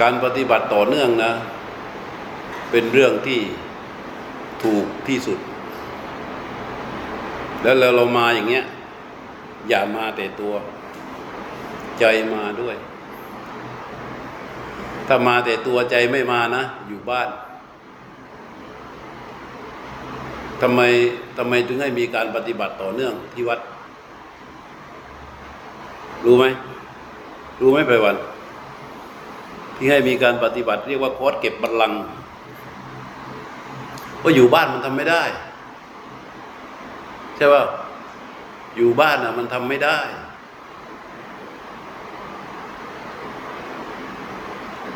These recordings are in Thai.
การปฏิบัติต่อเนื่องนะ เป็นเรื่องที่ถูกที่สุด แล้วเรามาอย่างเงี้ย อย่ามาแต่ตัว ใจมาด้วย ถ้ามาแต่ตัวใจไม่มานะ อยู่บ้านทำไมทำไมถึงให้มีการปฏิบัติต่อเนื่องที่วัด รู้ไหม รู้ไหมไปวัน ที่ให้มีการปฏิบัติ เรียกว่าโคดเก็บบัลลังก์เพราะอยู่บ้านมันทำไม่ได้ ใช่ป่ะอยู่บ้านอะ มันทำไม่ได้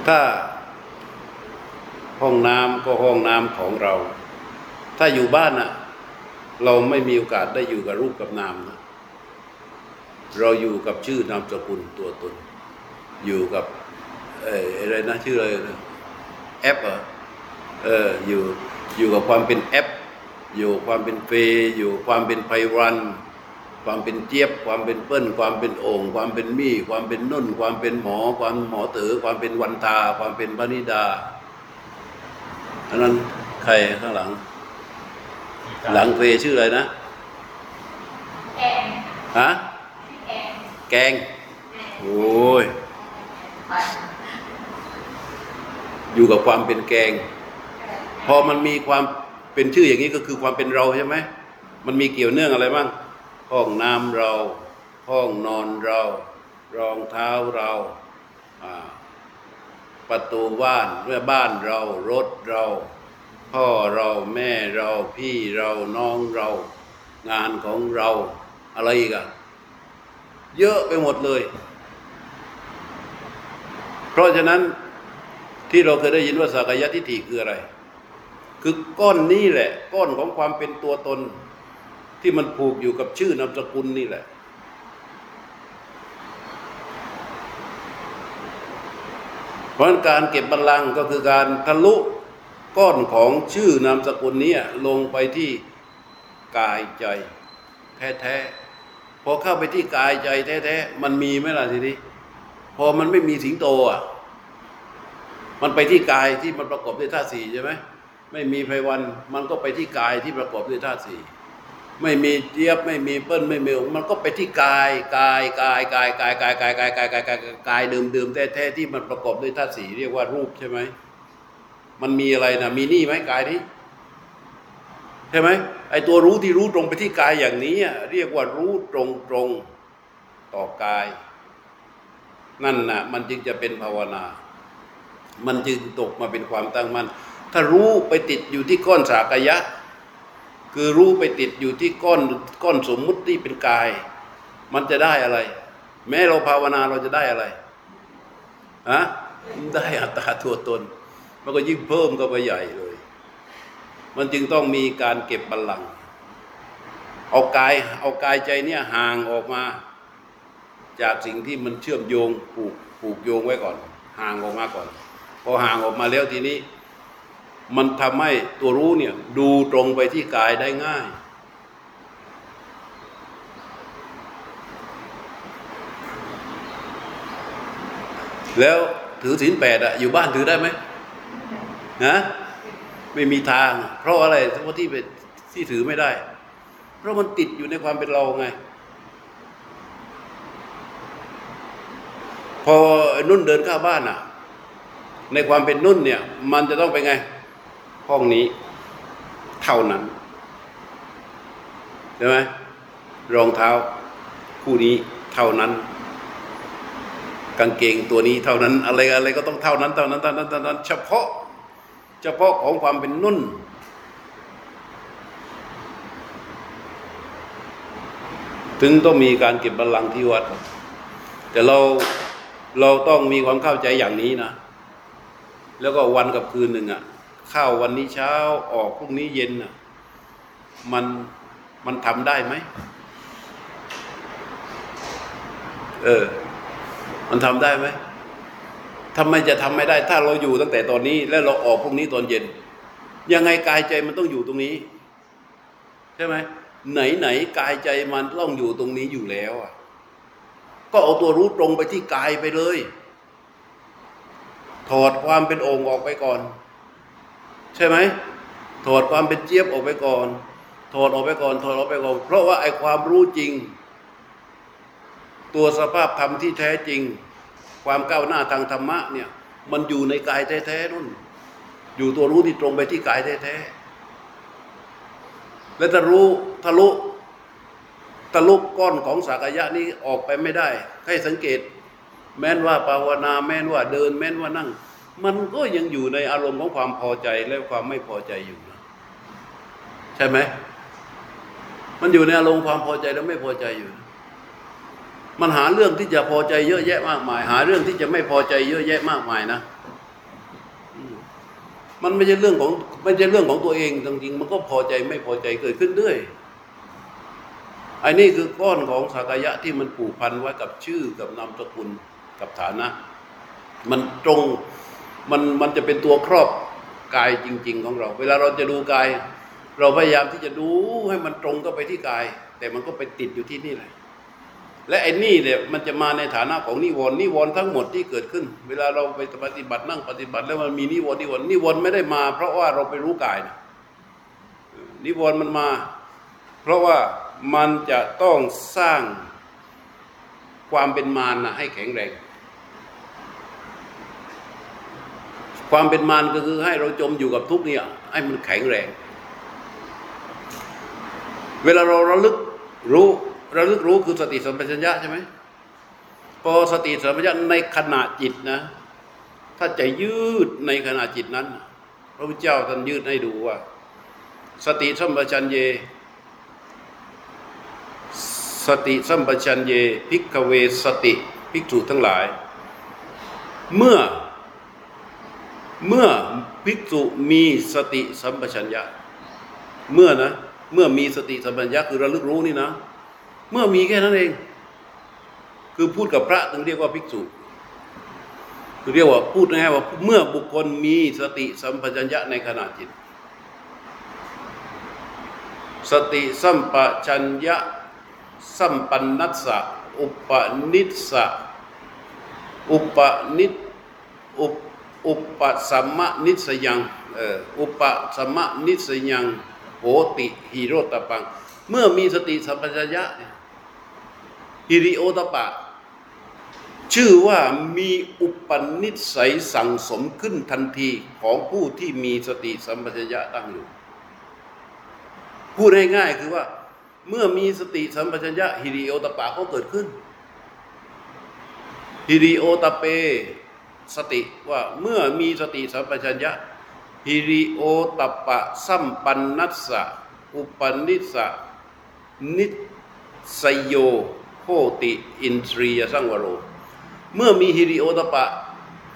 ถ้าห้องน้ำก็ห้องน้ำของเรา ถ้าอยู่บ้านอะ เราไม่มีโอกาสได้อยู่กับรูปกับนามนะเราอยู่กับชื่อนามสกุลตัวตน อยู่กับ เอ่ออะไรนะชื่ออะไรนะแอปเหรอเอออยู่อยู่กับความเป็นแอป อยู่ความเป็นเฟย์อยู่ความเป็นไพวัน ความเป็นเจี๊ยบ ความเป็นเปิ้ล ความเป็นโอ่งความเป็นมี่ ความเป็นนุ่น ความเป็นหมอ ความหมอเต๋อความเป็นวันตา ความเป็นพนิดาอันนั้นใครข้างหลัง หลังเฟย์ชื่ออะไรนะแกงฮะแกงแกงโอ้ยไป อยู่กับความเป็นแกง พอมันมีความเป็นชื่ออย่างนี้ก็คือความเป็นเราใช่ไหมมันมีเกี่ยวเนื่องอะไรบ้างห้องน้ำเรา ห้องนอนเรา รองเท้าเราอ่าประตูบ้านเมื่อบ้านเรารถเรา พ่อเราแม่เราพี่เราน้องเรา งานของเราอะไรอีกอะเยอะไปหมดเลย เพราะฉะนั้น ที่เราเคยได้ยินว่าสักยทิฏฐิคืออะไร คือก้อนนี้แหละ ก้อนของความเป็นตัวตน ที่มันผูกอยู่กับชื่อนามสกุลนี่แหละ เพราะงั้นการเก็บบัลลังก์ก็คือการทะลุก้อนของชื่อนามสกุลนี้ลงไปที่กายใจ แท้ๆพอเข้าไปที่กายใจแท้ๆมันมีไหมล่ะทีนี้ พอมันไม่มีสิงโตอะ มันไปที่กายที่มันประกอบด้วยธาตุสี่ใช่ไหมไม่มีไพวันมันก็ไปที่กายที่ประกอบด้วยธาตุสี่ไม่มีเจี๊ยบไม่มีเปิ้ลไม่มีมันก็ไปที่กายกายกายกายกายกายกายกายกายกายกายกายเดิมเดิมแท้แท้ที่มันประกอบด้วยธาตุสี่เรียกว่ารูปใช่ไหมมันมีอะไรนะมีนี่ไหมกายนี้ใช่ไหมไอตัวรู้ที่รู้ตรงไปที่กายอย่างนี้เรียกว่ารู้ตรงตรงต่อกาย นั่นน่ะ มันจึงจะเป็นภาวนา มันจึงตกมาเป็นความตั้งมั่นถ้ารู้ไปติดอยู่ที่ก้อนสากยะ คือรู้ไปติดอยู่ที่ก้อนก้อนสมมุติที่เป็นกาย มันจะได้อะไร แม้เราภาวนาเราจะได้อะไรฮะได้อัตตาตัวตน มันก็ยิ่งเพิ่มก็ไปใหญ่เลย มันจึงต้องมีการเก็บบัลลังก์เอากายเอากายใจเนี่ยห่างออกมา จากสิ่งที่มันเชื่อมโยงผูกผูกโยงไว้ก่อน ห่างออกมาก่อน พอห่างออกมาแล้วทีนี้ มันทำให้ตัวรู้เนี่ย ดูตรงไปที่กายได้ง่ายแล้วถือศีลแปดอะอยู่บ้านถือได้ไหมนะไม่มีทาง เพราะอะไรเพราะที่เป็นที่ถือไม่ได้ เพราะมันติดอยู่ในความเป็นเราไง พอนุ่นเดินเข้าบ้านอะ ในความเป็นนุ่นเนี่ย มันจะต้องไปไง ห้องนี้เท่านั้นใช่ไหมรองเท้าคู่นี้เท่านั้น กางเกงตัวนี้เท่านั้น อะไรอะไรก็ต้องเท่านั้นเท่านั้นเท่านั้นเท่านั้น เฉพาะ เฉพาะของความเป็นนุ่น ถึงต้องมีการเก็บบัลลังก์ที่วัด แต่เราเราต้องมีความเข้าใจอย่างนี้นะ แล้วก็วันกับคืนหนึ่งอะข้าวันนี้เช้าออกพรุ่งนี้เย็นอะมันมันทำได้ไหมเออ มันทำได้ไหมทำไมจะทำไม่ได้ ถ้าเราอยู่ตั้งแต่ตอนนี้ แล้วเราออกพรุ่งนี้ตอนเย็น ยังไงกายใจมันต้องอยู่ตรงนี้ ใช่ไหมไหนไหนกายใจมันต้องอยู่ตรงนี้อยู่แล้วอะก็เอาตัวรู้ตรงไปที่กายไปเลย ถอดความเป็นองค์ออกไปก่อน ใช่ไหมถอดความเป็นเจี๊ยบออกไปก่อน ถอดออกไปก่อน ถอดออกไปก่อน เพราะว่าไอ้ความรู้จริง ตัวสภาพธรรมที่แท้จริง ความก้าวหน้าทางธรรมะเนี่ย มันอยู่ในกายแท้ๆนู่น อยู่ตัวรู้ที่ตรงไปที่กายแท้ๆและถ้ารู้ทะลุทะลุก้อนของสักยะนี้ออกไปไม่ได้ ให้สังเกต แม้นว่าภาวนาแม้นว่าเดิน แม้นว่านั่ง มันก็ยังอยู่ในอารมณ์ของความพอใจและความไม่พอใจอยู่นะใช่ไหมมันอยู่ในอารมณ์ความพอใจและไม่พอใจอยู่ มันหาเรื่องที่จะพอใจเยอะแยะมากมาย หาเรื่องที่จะไม่พอใจเยอะแยะมากมายนะมันไม่ใช่เรื่องของไม่ใช่เรื่องของตัวเองจริงๆมันก็พอใจไม่พอใจเกิดขึ้นด้วยไอ้นี่คือก้อนของสักยะที่มันผูกพันไว้กับชื่อกับนามสกุล กับฐานะ มันตรงมันมันจะเป็นตัวครอบกายจริง ๆ ของเรา เวลาเราจะดูกาย เราพยายามที่จะดูให้มันตรงเข้าไปที่กาย แต่มันก็ไปติดอยู่ที่นี่แหละและไอ้นี่เนี่ยมันจะมาในฐานะของนิวรณ์นิวรณ์ทั้งหมดที่เกิดขึ้น เวลาเราไปปฏิบัตินั่งปฏิบัติแล้วมันมีนิวรณ์นิวรณ์นิวรณ์ไม่ได้มา เพราะว่าเราไปรู้กายนะนิวรณ์มันมา เพราะว่ามันจะต้องสร้างความเป็นมารนะให้แข็งแรง ความเป็นมารก็คือให้เราจมอยู่กับทุกข์เนี่ย ให้มันแข็งแรง เวลาเราระลึกรู้ระลึกรู้คือสติสัมปชัญญะใช่ไหมพอสติสัมปชัญญะในขณะจิตนะ ถ้าจะยืดในขณะจิตนั้น พระพุทธเจ้าท่านยืดให้ดูว่า สติสัมปชัญเญ สติสัมปชัญเญ ภิกขเวสติภิกษุทั้งหลาย เมื่อ เมื่อภิกษุมีสติสัมปชัญญะ เมื่อนะ เมื่อมีสติสัมปชัญญะคือระลึกรู้นี่นะ เมื่อมีแค่นั้นเอง คือพูดกับพระถึงเรียกว่าภิกษุคือเรียกว่าพูดง่ายว่าเมื่อบุคคลมีสติสัมปชัญญะในขณะจิต สติสัมปชัญญะสัมปันนัสสะอุปนิสสะอุปนิสอุป อุปสัมมนิสยังอุปสัมมนิสยังโหติหิโรตปัง เมื่อมีสติสัมปชัญญะฮิริโอตปะ ชื่อว่ามีอุปนิสัยสั่งสมขึ้นทันทีของผู้ที่มีสติสัมปชัญญะตั้งอยู่พูดง่ายๆคือว่า เมื่อมีสติสัมปชัญญะฮิริโอตปะก็เกิดขึ้นฮิริโอตเป สติว่าเมื่อมีสติสัมปชัญญะฮิริโอตปะสัมปันนัสสะอุปนิสสะนิสยโยโหติอินทรียสังวโร เมื่อมีฮิริโอตปะ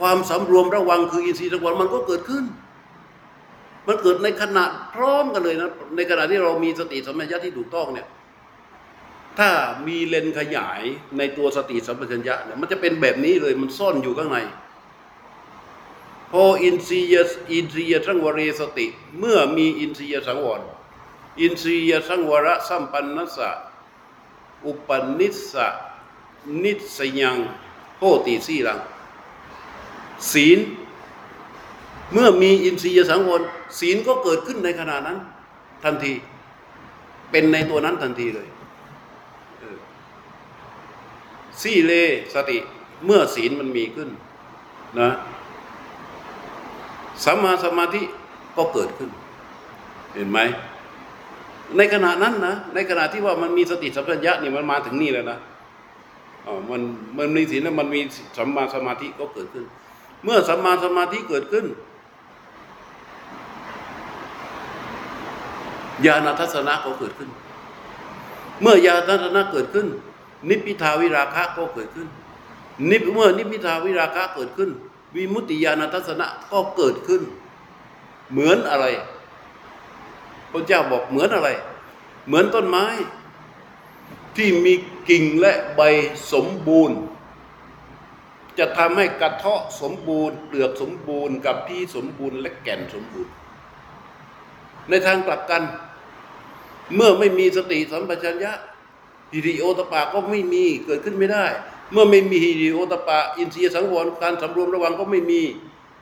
ความสำรวมระวังคืออินทรีย์สังวรมันก็เกิดขึ้น มันเกิดในขณะพร้อมกันเลยนะในขณะที่เรามีสติสัมปชัญญะที่ถูกต้องเนี่ยถ้ามีเลนขยายในตัวสติสัมปชัญญะเนี่ยมันจะเป็นแบบนี้เลยมันซ่อนอยู่ข้างใน พออินทรียอินทรียสังวรสติ เมื่อมีอินทรียสังวร อินทรียสังวรสัมปันนัสสะอุปนิสสะนิสยังโหติสีลัง ศีล เมื่อมีอินทรียสังวรศีลก็เกิดขึ้นในขณะนั้น ทันทีเป็นในตัวนั้นทันทีเลยสีเลสติเมื่อศีลมันมีขึ้นนะ สัมมาสมาธิก็เกิดขึ้น เห็นไหม ในขณะนั้นนะ ในขณะที่ว่ามันมีสติสัมปชัญญะนี่มันมาถึงนี่แล้วนะอ๋อมันมันมีศีลแล้วมันมีสัมมาสมาธิก็เกิดขึ้น เมื่อสัมมาสมาธิเกิดขึ้นญาณทัศนะก็เกิดขึ้น เมื่อญาณทัศนะเกิดขึ้น นิพพิทาวิราคะก็เกิดขึ้นนิพเมื่อนิพพิทาวิราคะเกิดขึ้น วิมุตติญาณทัศนะก็เกิดขึ้น เหมือนอะไรพระเจ้าบอกเหมือนอะไร เหมือนต้นไม้ ที่มีกิ่งและใบสมบูรณ์ จะทำให้กระเทาะสมบูรณ์เปลือกสมบูรณ์กับพี่สมบูรณ์และแก่นสมบูรณ์ ในทางกลับกัน เมื่อไม่มีสติสัมปชัญญะฮิริโอตปะก็ไม่มีเกิดขึ้นไม่ได้ เมื่อไม่มีฮิริโอตปะ อินทรียสังวรการสำรวมระวังก็ไม่มี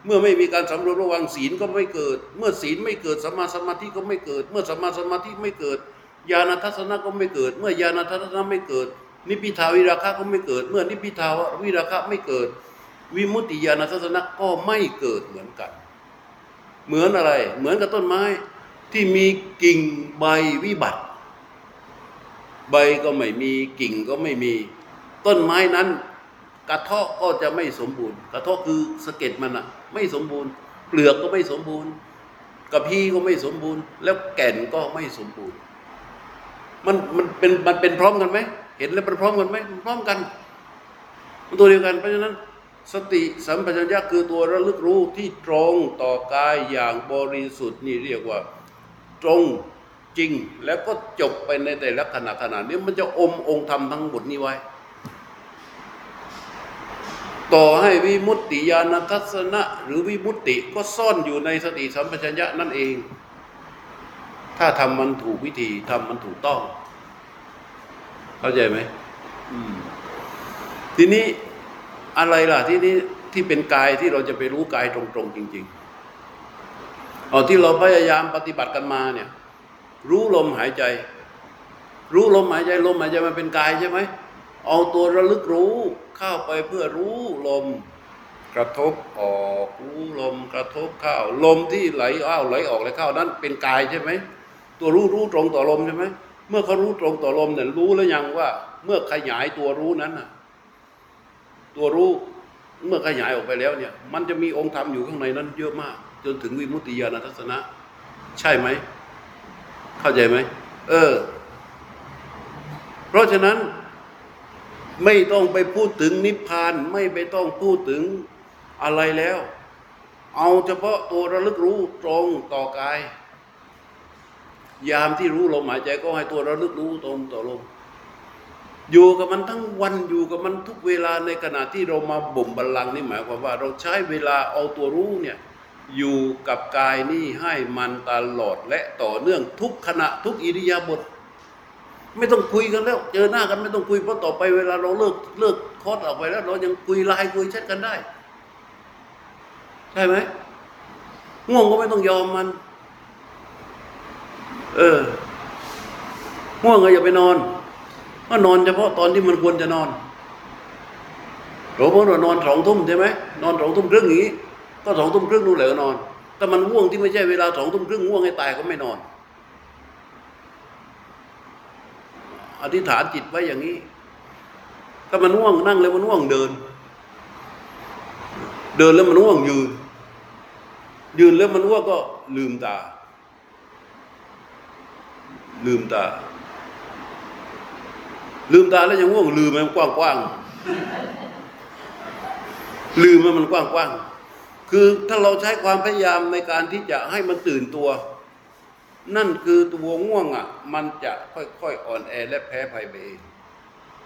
เมื่อไม่มีการสำรวมระวังศีลก็ไม่เกิด เมื่อศีลไม่เกิดสัมมาสมาธิก็ไม่เกิด เมื่อสัมมาสมาธิไม่เกิดญาณทัศนะก็ไม่เกิด เมื่อญาณทัศนะไม่เกิด นิพพิทาวิราคะก็ไม่เกิด เมื่อนิพพิทาวิราคะไม่เกิด วิมุตติญาณทัศนะก็ไม่เกิดเหมือนกัน เหมือนอะไร เหมือนกับต้นไม้ที่มีกิ่งใบวิบัติ ใบก็ไม่มีกิ่งก็ไม่มี ต้นไม้นั้น กระเทาะก็จะไม่สมบูรณ์ กระเทาะคือสะเก็ดมันอะไม่สมบูรณ์ เปลือกก็ไม่สมบูรณ์กระพี้ก็ไม่สมบูรณ์ แล้วแก่นก็ไม่สมบูรณ์ มันมันเป็นมันเป็นพร้อมกันไหมเห็นแล้วมันพร้อมกันไหมพร้อมกันมันตัวเดียวกันเพราะฉะนั้นสติสัมปชัญญะคือตัวระลึกรู้ที่ตรงต่อกายอย่างบริสุทธิ์นี่เรียกว่า ตรงจริงแล้วก็จบไปในแต่ละขณะขณะนี้มันจะอมองค์ธรรมทั้งหมดนี้ไว้ ต่อให้วิมุตติญาณทัศนะ หรือวิมุตติก็ซ่อนอยู่ในสติสัมปชัญญะนั่นเอง ถ้าทำมันถูกวิธีทำมันถูกต้อง เข้าใจไหมอืมทีนี้อะไรล่ะ ที่นี้ที่เป็นกายที่เราจะไปรู้กายตรงๆ จริงๆเอาที่เราพยายามปฏิบัติกันมาเนี่ย รู้ลมหายใจ รู้ลมหายใจลมหายใจมันเป็นกายใช่ไหม เอาตัวระลึกรู้เข้าไปเพื่อรู้ลม กระทบออกรู้ลมกระทบเข้าลมที่ไหลอ้าวไหลออกไหลเข้านั้นเป็นกายใช่ไหมตัวรู้รู้ตรงต่อลมใช่ไหมเมื่อเขารู้ตรงต่อลมเนี่ยรู้แล้วยังว่า เมื่อขยายตัวรู้นั้นน่ะ ตัวรู้เมื่อขยายออกไปแล้วเนี่ย มันจะมีองค์ธรรมอยู่ข้างในนั้น เยอะมาก จนถึงวิมุตติญาณทัศนะ ใช่ไหม เข้าใจไหมเออ เพราะฉะนั้น ไม่ต้องไปพูดถึงนิพพานไม่ไปต้องพูดถึงอะไรแล้ว เอาเฉพาะตัวระลึกรู้ตรงต่อกาย ยามที่รู้ลมหายใจก็ให้ตัวระลึกรู้ตรงต่อลมอยู่กับมันทั้งวันอยู่กับมันทุกเวลาในขณะที่เรามาบ่มบัลลังก์นี่หมายความว่าเราใช้เวลาเอาตัวรู้เนี่ยอยู่กับกายนี่ให้มันตลอดและต่อเนื่องทุกขณะทุกอิริยาบถ ไม่ต้องคุยกันแล้ว เจอหน้ากันไม่ต้องคุยเพราะต่อไปเวลาเราเลิกเลิกคอร์สออกไปแล้ว เรายังคุยไลน์คุยแชทกันได้ ใช่ไหมง่วงก็ไม่ต้องยอมมัน เออง่วงก็อย่าไปนอนก็นอนเฉพาะตอนที่มันควรจะนอนเราบอกว่านอนสองทุ่มใช่ไหมนอนสองทุ่มครึ่งอย่างนี้ ก็สองทุ่มครึ่งนู่นแหละก็นอน แต่มันง่วงที่ไม่ใช่เวลาสองทุ่มครึ่งง่วงให้ตายก็ไม่นอน อธิษฐานจิตไว้อย่างนี้ ถ้ามันง่วงนั่งแล้วมันง่วงเดิน เดินแล้วมันง่วงยืน ยืนแล้วมันง่วงก็ลืมตา ลืมตา ลืมตาแล้วยังง่วงลืมมันกว้างกว้างๆลืมมันกว้างกว้างๆคือถ้าเราใช้ความพยายามในการที่จะให้มันตื่นตัว นั่นคือตัวง่วงอะ มันจะค่อยๆอ่อนแอและแพ้ภัยไปเอง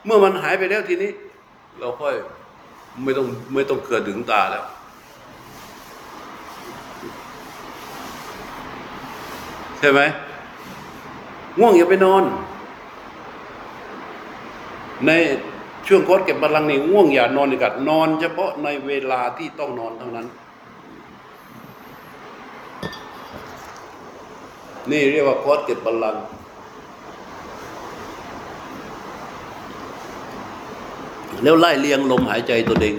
เมื่อมันหายไปแล้วทีนี้ เราค่อยไม่ต้องไม่ต้องเกิดถึงตาแล้ว ใช่ไหมง่วงอย่าไปนอน ในช่วงโคตรเก็บบัลลังก์นี่ง่วงอย่านอนดีกัดนอนเฉพาะในเวลาที่ต้องนอนเท่านั้น นี่เรียกว่าคตรเก็บบัลลังก์แล้วไล่เลียงลมหายใจตัวเอง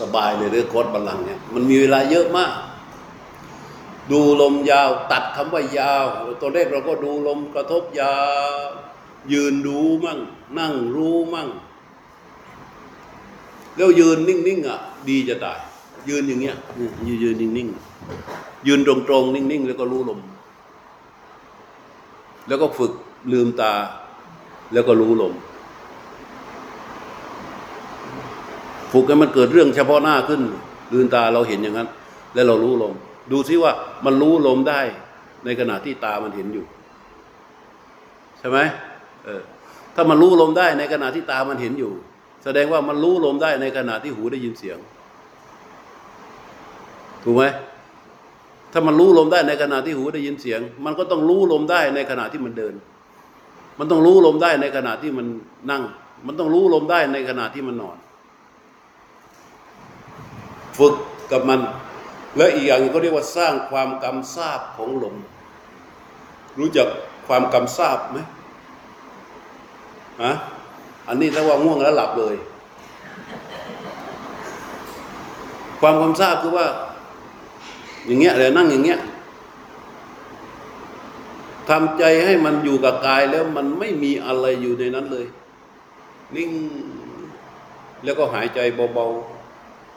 สบายเลยเรื่องคตรบัลลังก์เนี่ยมันมีเวลาเยอะมาก ดูลมยาวตัดคำว่ายาว ตัวเลขเราก็ดูลมกระทบยาวยืนดูมั่ง นั่งรู้มั่ง แล้วยืนนิ่งๆอะ ดีจะตาย ยืนอย่างเงี้ยยืนยืนนิ่งๆยืนตรงๆ นิ่งๆ แล้วก็รู้ลม แล้วก็ฝึกลืมตา แล้วก็รู้ลม ฝึกให้มันเกิดเรื่องเฉพาะหน้าขึ้น ลืมตาเราเห็นอย่างนั้น แล้วเรารู้ลม ดูซิว่ามันรู้ลมได้ในขณะที่ตามันเห็นอยู่ ใช่ไหมเออถ้ามันรู้ลมได้ในขณะที่ตามันเห็นอยู่ แสดงว่ามันรู้ลมได้ในขณะที่หูได้ยินเสียง ถูกไหม ถ้ามันรู้ลมได้ในขณะที่หูได้ยินเสียง มันก็ต้องรู้ลมได้ในขณะที่มันเดิน มันต้องรู้ลมได้ในขณะที่มันนั่ง มันต้องรู้ลมได้ในขณะที่มันนอน ฝึกกับมัน และอีกอย่างก็เรียกว่าสร้างความกำซาบของลม รู้จักความกำซาบไหมฮะอันนี้ถ้าว่าง่วงแล้วหลับเลย ความกำซาบคือว่า อย่างเงี้ยเลยนั่งอย่างเงี้ยทำใจให้มันอยู่กับกายแล้วมันไม่มีอะไรอยู่ในนั้นเลย นิ่งแล้วก็หายใจเบา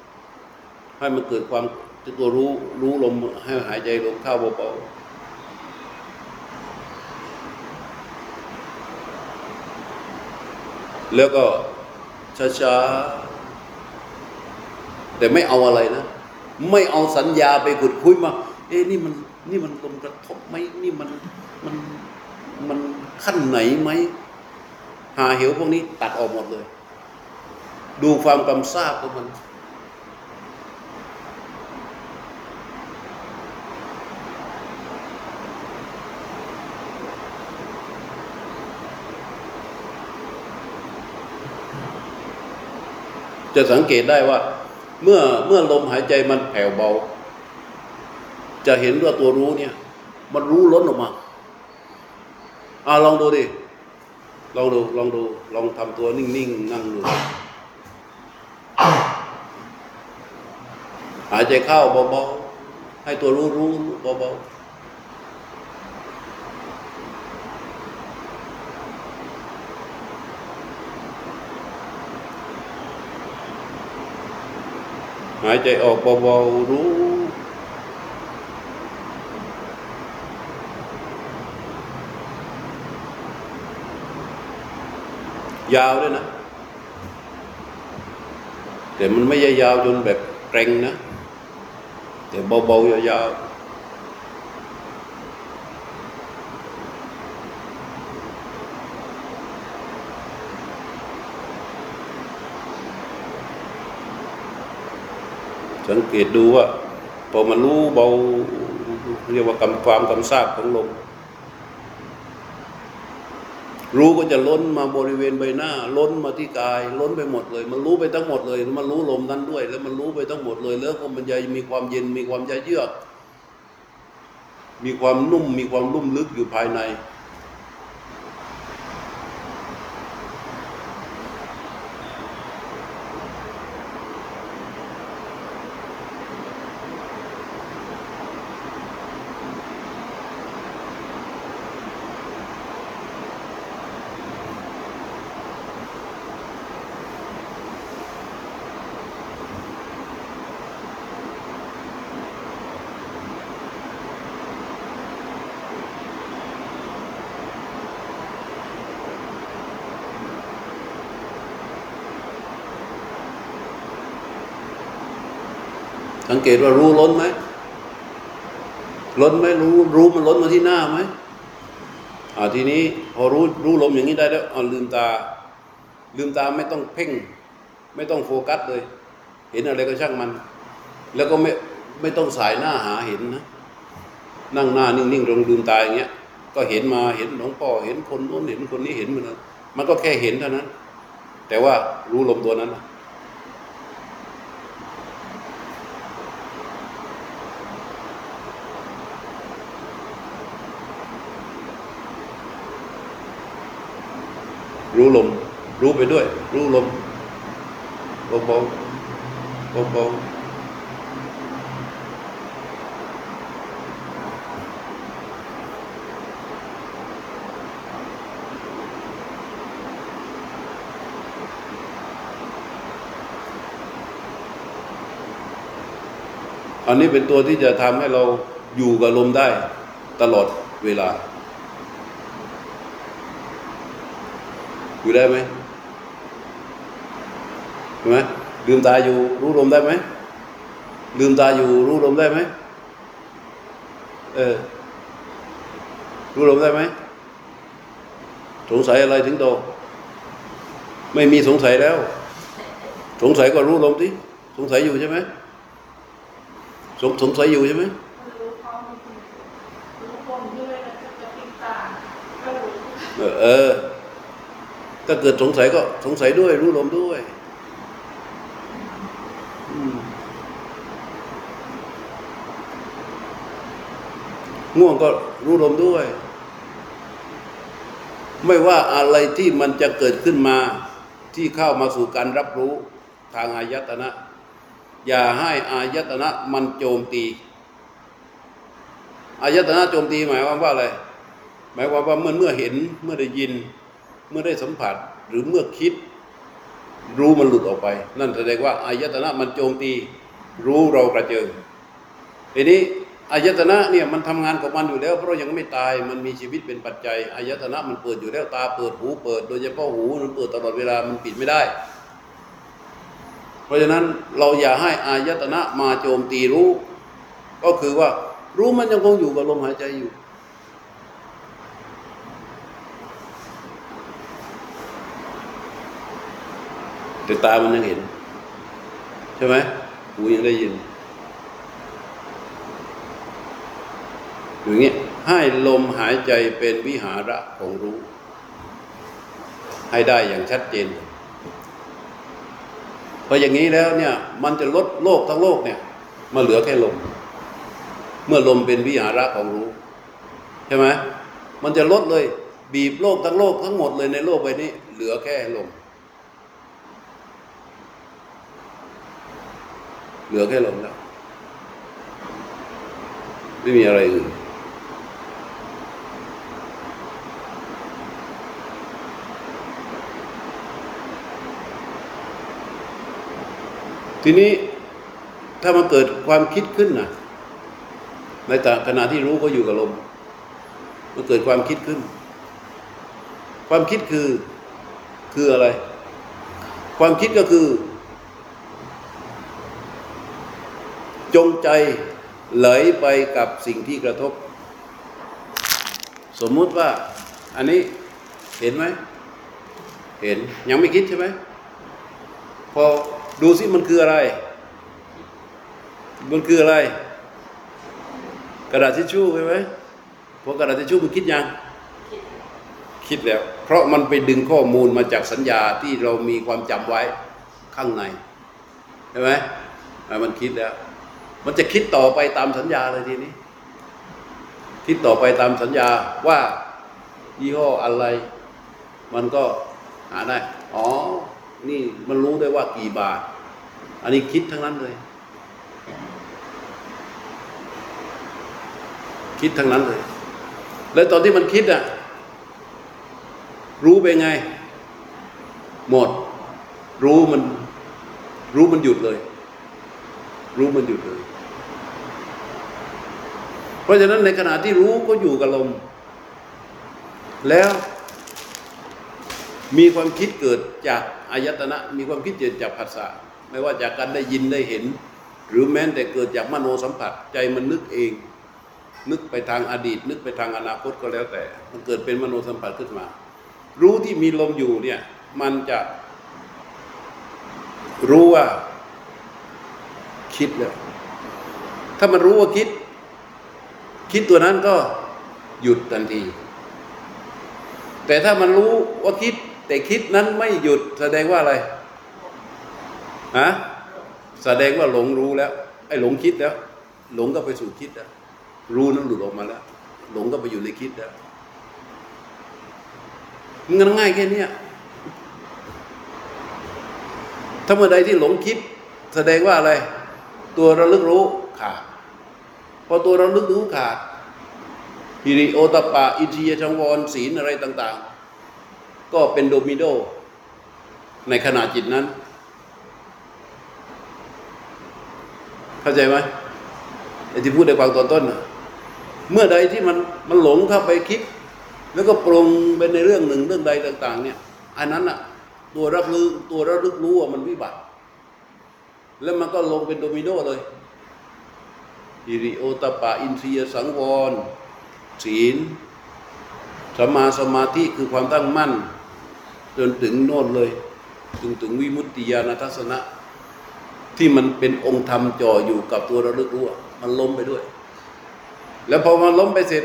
ๆ ให้มันเกิดความตัวรู้รู้ลมให้หายใจลมเข้าเบาๆแล้วก็ช้าๆ แต่ไม่เอาอะไรนะ ไม่เอาสัญญาไปขุดคุยมา เอ๊ะนี่มันนี่มันลมกระทบไหมนี่มันมันมันขั้นไหนไหมหาเหวพวกนี้ตัดออกหมดเลย ดูความกำซาบของมัน จะสังเกตได้ว่า เมื่อเมื่อลมหายใจมันแผ่วเบา จะเห็นว่าตัวรู้เนี่ย มันรู้ล้นออกมาอ่าลองดูดิลองดูลองดูลองทำตัวนิ่งๆนั่งดูหายใจเข้าเบาๆให้ตัวรู้รู้เบาๆ หายใจออกเบาๆรู้ ยาวด้วยนะ แต่มันไม่ยาวจนแบบเกรงนะ แต่เบาๆยาวๆ สังเกตดูว่าพอมันรู้เบาเรียกว่ากำความกำซาบของลมรู้ก็จะล้นมาบริเวณใบหน้า ล้นมาที่กาย ล้นไปหมดเลย มันรู้ไปทั้งหมดเลย มันรู้ลมนั้นด้วย แล้วมันรู้ไปทั้งหมดเลย แล้วก็มันจะมีความเย็นมีความใจเยือก มีความนุ่มมีความลุ่มลึกอยู่ภายใน เกตว่ารู้ล้นไหมล้นไหมรู้รู้มันล้นมาที่หน้าไหมอ่าทีนี้พอรู้รู้ลมอย่างนี้ได้แล้วเอาลืมตา ลืมตาไม่ต้องเพ่ง ไม่ต้องโฟกัสเลย เห็นอะไรก็ช่างมัน แล้วก็ไม่ไม่ต้องสายหน้าหาเห็นนะนั่งหน้านิ่งๆตรงลืมตาอย่างเงี้ย ก็เห็นมาเห็นหลวงพ่อเห็นคนโน้นเห็นคนนี้เห็นมันมันก็แค่เห็นเท่านั้น แต่ว่ารู้ลมตัวนั้นนะ รู้ลม รู้ไปด้วย รู้ลมเบาๆเบาอันนี้เป็นตัวที่จะทำให้เราอยู่กับลมได้ตลอดเวลา อยู่ได้ไหมเห็นไหมลืมตาอยู่รู้ลมได้ไหมลืมตาอยู่รู้ลมได้ไหมเออรู้ลมได้ไหมสงสัยอะไรถึงโตไม่มีสงสัยแล้ว สงสัยก็รู้ลมสิสงสัยอยู่ใช่ไหมสงสงสัยอยู่ใช่ไหมรู้พร้อมรู้คนด้วยแล้วก็จะปิดตาก็รู้เออเออ ถ้าเกิดสงสัยก็สงสัยด้วย รู้ลมด้วยง่วงก็รู้ลมด้วย ไม่ว่าอะไรที่มันจะเกิดขึ้นมาที่เข้ามาสู่การรับรู้ทางอายตนะ อย่าให้อายตนะมันโจมตีอายตนะโจมตีหมายความว่าอะไรหมายความว่าเมื่อเมื่อเห็นเมื่อได้ยิน เมื่อได้สัมผัสหรือเมื่อคิด รู้มันหลุดออกไป นั่นแสดงว่าอายตนะมันโจมตี รู้เรากระเจิงทีนี้อายตนะเนี่ยมันทำงานของมันอยู่แล้ว เพราะยังไม่ตายมันมีชีวิตเป็นปัจจัยอายตนะมันเปิดอยู่แล้วตาเปิดหูเปิด โดยเฉพาะหูมันเปิดตลอดเวลามันปิดไม่ได้ เพราะฉะนั้นเราอย่าให้อายตนะมาโจมตีรู้ ก็คือว่ารู้มันยังคงอยู่กับลมหายใจอยู่ แต่ตามันยังเห็น ใช่ไหมหูยังได้ยินอย่างเงี้ยให้ลมหายใจเป็นวิหาระของรู้ ให้ได้อย่างชัดเจนพออย่างนี้แล้วเนี่ยมันจะลดโลกทั้งโลกเนี่ย มาเหลือแค่ลม เมื่อลมเป็นวิหาระของรู้ ใช่ไหมมันจะลดเลย บีบโลกทั้งโลกทั้งหมดเลยในโลกใบนี้ เหลือแค่ลม เหลือแค่ลมแล้ว ไม่มีอะไรอื่นทีนี้ถ้ามันเกิดความคิดขึ้นนะในแต่ขณะที่รู้ก็อยู่กับลม มันเกิดความคิดขึ้น ความคิดคือคืออะไร ความคิดก็คือ จงใจไหลไปกับสิ่งที่กระทบ สมมุติว่า อันนี้เห็นไหม เห็นยังไม่คิดใช่ไหม พอดูสิมันคืออะไร มันคืออะไร กระดาษทิชชู่ใช่ไหมพอกระดาษทิชชู่มันคิดยัง คิดแล้ว เพราะมันไปดึงข้อมูลมาจากสัญญาที่เรามีความจำไว้ข้างในใช่ไหมมันคิดแล้ว มันจะคิดต่อไปตามสัญญาเลยทีนี้ คิดต่อไปตามสัญญาว่ายี่ห้ออะไร มันก็หาได้ อ๋อ นี่มันรู้ได้ว่ากี่บาท อันนี้คิดทั้งนั้นเลย คิดทั้งนั้นเลย แล้วตอนที่มันคิดอะรู้ไปไง หมด รู้มัน รู้มันหยุดเลย รู้มันหยุดเลย ราะฉะนั้นในขณะที่รู้ก็อยู่กับลม แล้วมีความคิดเกิดจากอายตนะ มีความคิดเกิดจากภาษาไม่ว่าจากการได้ยินได้เห็น หรือแม้แต่เกิดจากมโนสัมผัสใจมันนึกเอง นึกไปทางอดีต นึกไปทางอนาคตก็แล้วแต่ มันเกิดเป็นมโนสัมผัสขึ้นมา รู้ที่มีลมอยู่เนี่ยมันจะรู้ว่าคิดแล้วถ้ามันรู้ว่าคิด คิดตัวนั้นก็หยุดทันที แต่ถ้ามันรู้ว่าคิด แต่คิดนั้นไม่หยุดแสดงว่าอะไรฮะแสดงว่าหลงรู้แล้ว ไอ้หลงคิดแล้ว หลงก็ไปสู่คิดแล้วรู้นั้นหลุดออกมาแล้ว หลงก็ไปอยู่ในคิดแล้วมันง่ายแค่นี้ถ้าเมื่อใดที่หลงคิด แสดงว่าอะไร ตัวระลึกรู้ขาด อตัวเระลึกรู้ขาดฮิริโอตปปะอินทรียชังวรศีลอะไรต่าง ๆ ก็เป็นโดมิโนในขณะจิตนั้น เข้าใจไหมไอ้ที่พูดในความตอนต้น เมื่อใดที่มันมันหลงเข้าไปคิด แล้วก็ปรงไปในเรื่องหนึ่งเรื่องใดต่าง ๆ เนี่ย อันนั้นอะตัวรับรู้ตัวระลึกรู้ว่ามันวิบัติ แล้วมันก็ลงเป็นโดมิโนเลย ฮิริโอตปะอินทรียสังวร ศีลสมาสมาธิคือความตั้งมั่น จนถึงโน่นเลยถึงถึงวิมุตติญาณทัศนะ ที่มันเป็นองค์ธรรมจ่ออยู่กับตัวระลึกรู้มันล้มไปด้วย แล้วพอมันล้มไปเสร็จ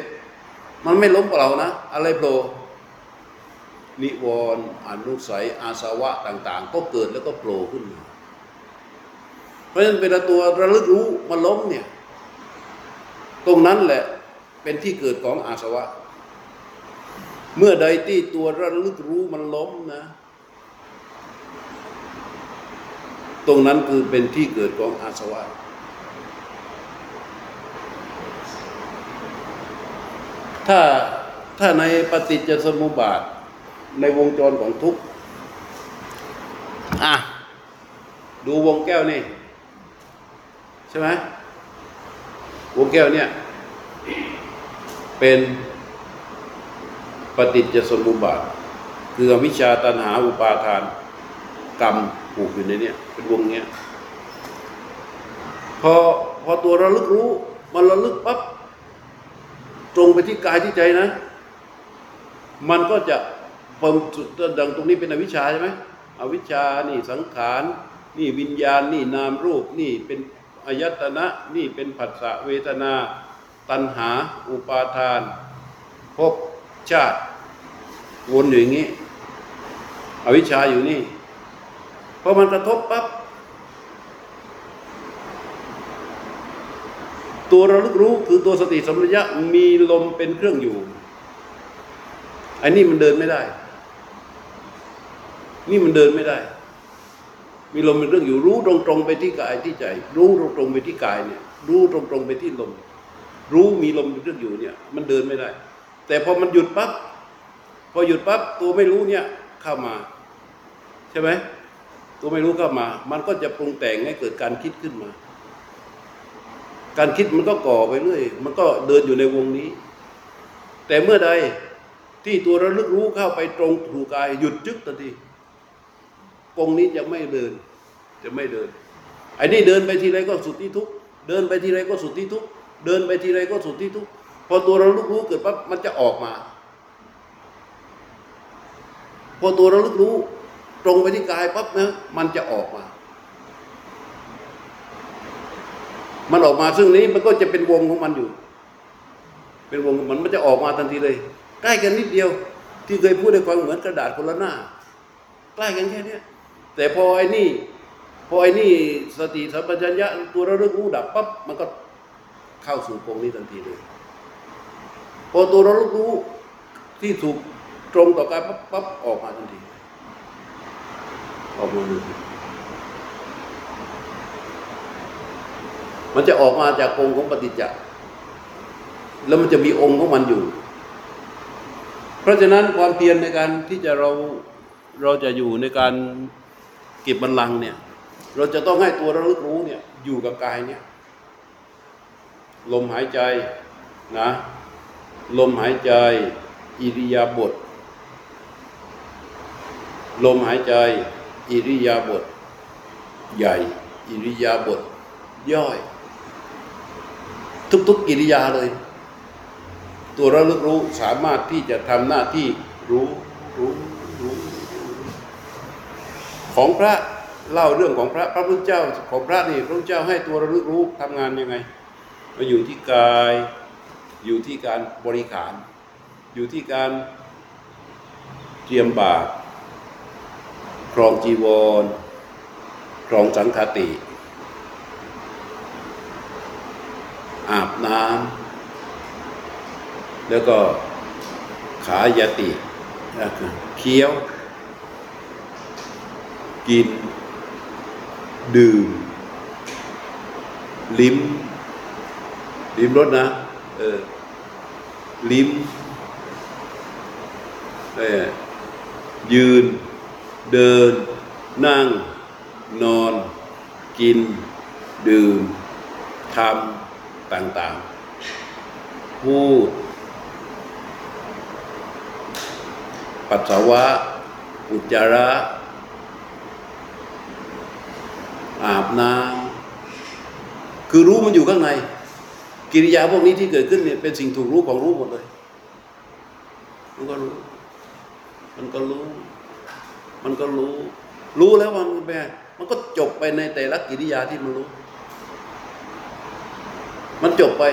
มันไม่ล้มเปล่านะ อะไรโผล่นิวรณ์อนุสัย อาสวะต่าง ๆ ก็เกิดแล้วก็โผล่ขึ้นมา เพราะฉะนั้นเป็นตัวระลึกรู้มันล้มเนี่ย ตรงนั้นแหละเป็นที่เกิดของอาสวะ เมื่อใดที่ตัวระลึกรู้มันล้มนะ ตรงนั้นคือเป็นที่เกิดของอาสวะ ถ้าถ้าในปฏิจจสมุปบาทในวงจรของทุกข์อะ ดูวงแก้วนี่ ใช่ไหม วงแก้วเนี่ยเป็นปฏิจจสมุปบาท คืออวิชาตัณหาอุปาทาน กรรมผูกอยู่ในเนี้ยเป็นวงเนี้ยพอพอตัวระลึกรู้ มันระลึกปั๊บตรงไปที่กายที่ใจนะ มันก็จะพอดังตรงนี้เป็นอวิชชาใช่ไหมอวิชชานี่สังขาร นี่วิญญาณนี่นามรูปนี่เป็น อายตนะนี่เป็นผัสสะเวทนา ตัณหา อุปาทานภพชาติวนอยู่อย่างนี้ อวิชชาอยู่นี่พอมันกระทบปั๊บตัวระลึกรู้คือตัวสติสัมปชัญญะมีลมเป็นเครื่องอยู่อันนี้มันเดินไม่ได้ นี่มันเดินไม่ได้ มีลมเป็นเรื่องอยู่รู้ตรงๆไปที่กายที่ใจ รู้ตรงๆไปที่กายเนี่ย รู้ตรงๆไปที่ลม รู้มีลมเป็นเรื่องอยู่เนี่ย มันเดินไม่ได้ แต่พอมันหยุดปั๊บพอหยุดปั๊บตัวไม่รู้เนี่ยเข้ามา ใช่ไหมตัวไม่รู้เข้ามา มันก็จะปรุงแต่งให้เกิดการคิดขึ้นมา การคิดมันก็ก่อไปเรื่อยมันก็เดินอยู่ในวงนี้ แต่เมื่อใดที่ตัวระลึกรู้เข้าไปตรงถูกกายหยุดจึกทันทีวงนี้จะไม่เดิน จะไม่เดินไอ้นี่เดินไปทีไรก็สุดที่ทุกเดินไปทีไรก็สุดที่ทุกเดินไปทีไรก็สุดที่ทุกพอตัวเระลึกรู้เกิดปั๊บมันจะออกมา พอตัวเระลึกรู้ ตรงไปที่กายปั๊บนะมันจะออกมา มันออกมาซึ่งนี้มันก็จะเป็นวงของมันอยู่ เป็นวงของมันมันจะออกมาทันทีเลย ใกล้กันนิดเดียว ที่เคยพูดให้ฟังเหมือนกระดาษคนละหน้า ใกล้กันแค่นี้แต่พอไอ้นี่ พอไอ้นี่สติสัมปชัญญะตัวระลึกรู้ดับปั๊บมันก็เข้าสู่วงนี้ทันทีเลยพอตัวระลึกรู้ที่ถูกตรงต่อกายปั๊บปั๊บออกมาทันทีออกมาทันทีมันจะออกมาจากองค์ของปฏิจจ์แล้วมันจะมีองค์ของมันอยู่ เพราะฉะนั้นความเพียรในการที่จะเราเราจะอยู่ในการเก็บบัลลังก์เนี่ย เราจะต้องให้ตัวระลึกรู้เนี่ยอยู่กับกายเนี่ยลมหายใจนะลมหายใจ อิริยาบถลมหายใจ อิริยาบถใหญ่ อิริยาบถย่อย ทุกๆกิริยาเลย ตัวระลึกรู้สามารถที่จะทำหน้าที่รู้รู้รู้ของพระ เล่าเรื่องของพระพระพุทธเจ้าของพระนี่พระพุทธเจ้าให้ตัวระลึกรู้ทำงานยังไงมาอยู่ที่กาย อยู่ที่การบริขาร อยู่ที่การเตรียมบาตรครองจีวรครองสังฆติ อาบน้ำแล้วก็ขายติเคี้ยว กิน ดื่ม ลิ้ม ลิ้มรสนะ เออ ลิ้มเออยืน เดิน นั่ง นอน กิน ดื่มทำต่าง ๆ พูด ปัสสาวะอุจจาระ อาบน้ำคือรู้มันอยู่ข้างใน กิริยาพวกนี้ที่เกิดขึ้นเนี่ยเป็นสิ่งถูกรู้ของรู้หมดเลยมันก็รู้ มันก็รู้ มันก็รู้ รู้แล้วมันแม่มันก็จบไปในแต่ละกิริยาที่มันรู้ มันจบไป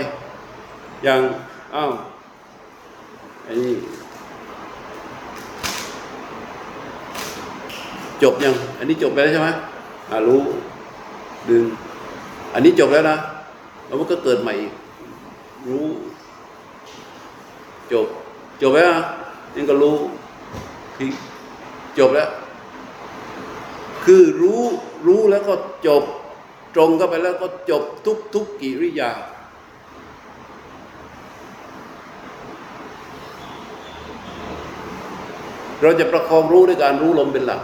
อย่างอ้าวไอ้นี่จบยัง อันนี้จบไปแล้วใช่ไหมอ่ารู้ ดึง อันนี้จบแล้วนะแล้วมันก็เกิดใหม่อีกรู้ จบ จบแล้วอะนี่ก็รู้ทิ้งจบแล้ว คือรู้รู้แล้วก็จบ ตรงเข้าไปแล้วก็จบทุกทุกกิริยา เราจะประคองรู้ด้วยการรู้ลมเป็นหลัก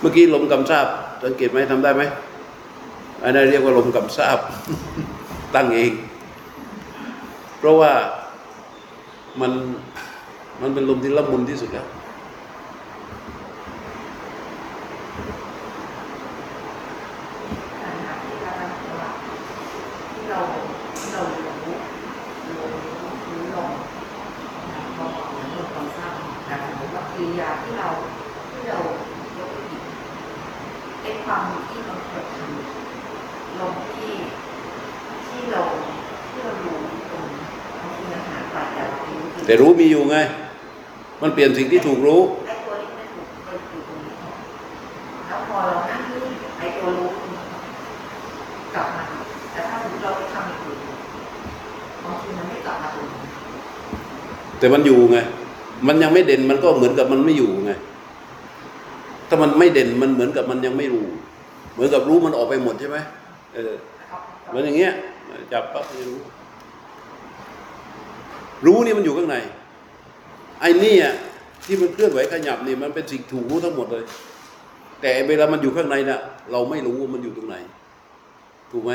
เมื่อกี้ลมกำซาบสังเกตไหมทำได้ไหมอันนั้นเรียกว่าลมกำซาบตั้งเอง เพราะว่ามันมันเป็นลมที่ละมุนที่สุดแล้ว ขณะที่เราที่เราที่เรารู้รู้รู้ลงนะพอบอกเหมือนลมความทราบแต่สมมติว่ากิริยาที่เราที่เรายกไปหยิบไอ้ความที่เราเกิดทำลงที่ที่เราที่เรารู้ตรงบางทีมันหายไปแต่เราไม่รู้จริง แต่รู้มีอยู่ ไง มันเปลี่ยนสิ่งที่ถูกรู้แต่มันอยู่ไง มันยังไม่เด่นมันก็เหมือนกับมันไม่อยู่ไง ถ้ามันไม่เด่นมันเหมือนกับมันยังไม่รู้ เหมือนกับรู้มันออกไปหมดใช่ไหมเออนะครับเหมือนอย่างเงี้ยจับปั๊บจะรู้ รู้นี่มันอยู่ข้างใน ไอ้นี่อะที่มันเคลื่อนไหวขยับนี่มันเป็นสิ่งถูกรู้ทั้งหมดเลย แต่เวลามันอยู่ข้างในน่ะ เราไม่รู้ว่ามันอยู่ตรงไหน ถูกไหม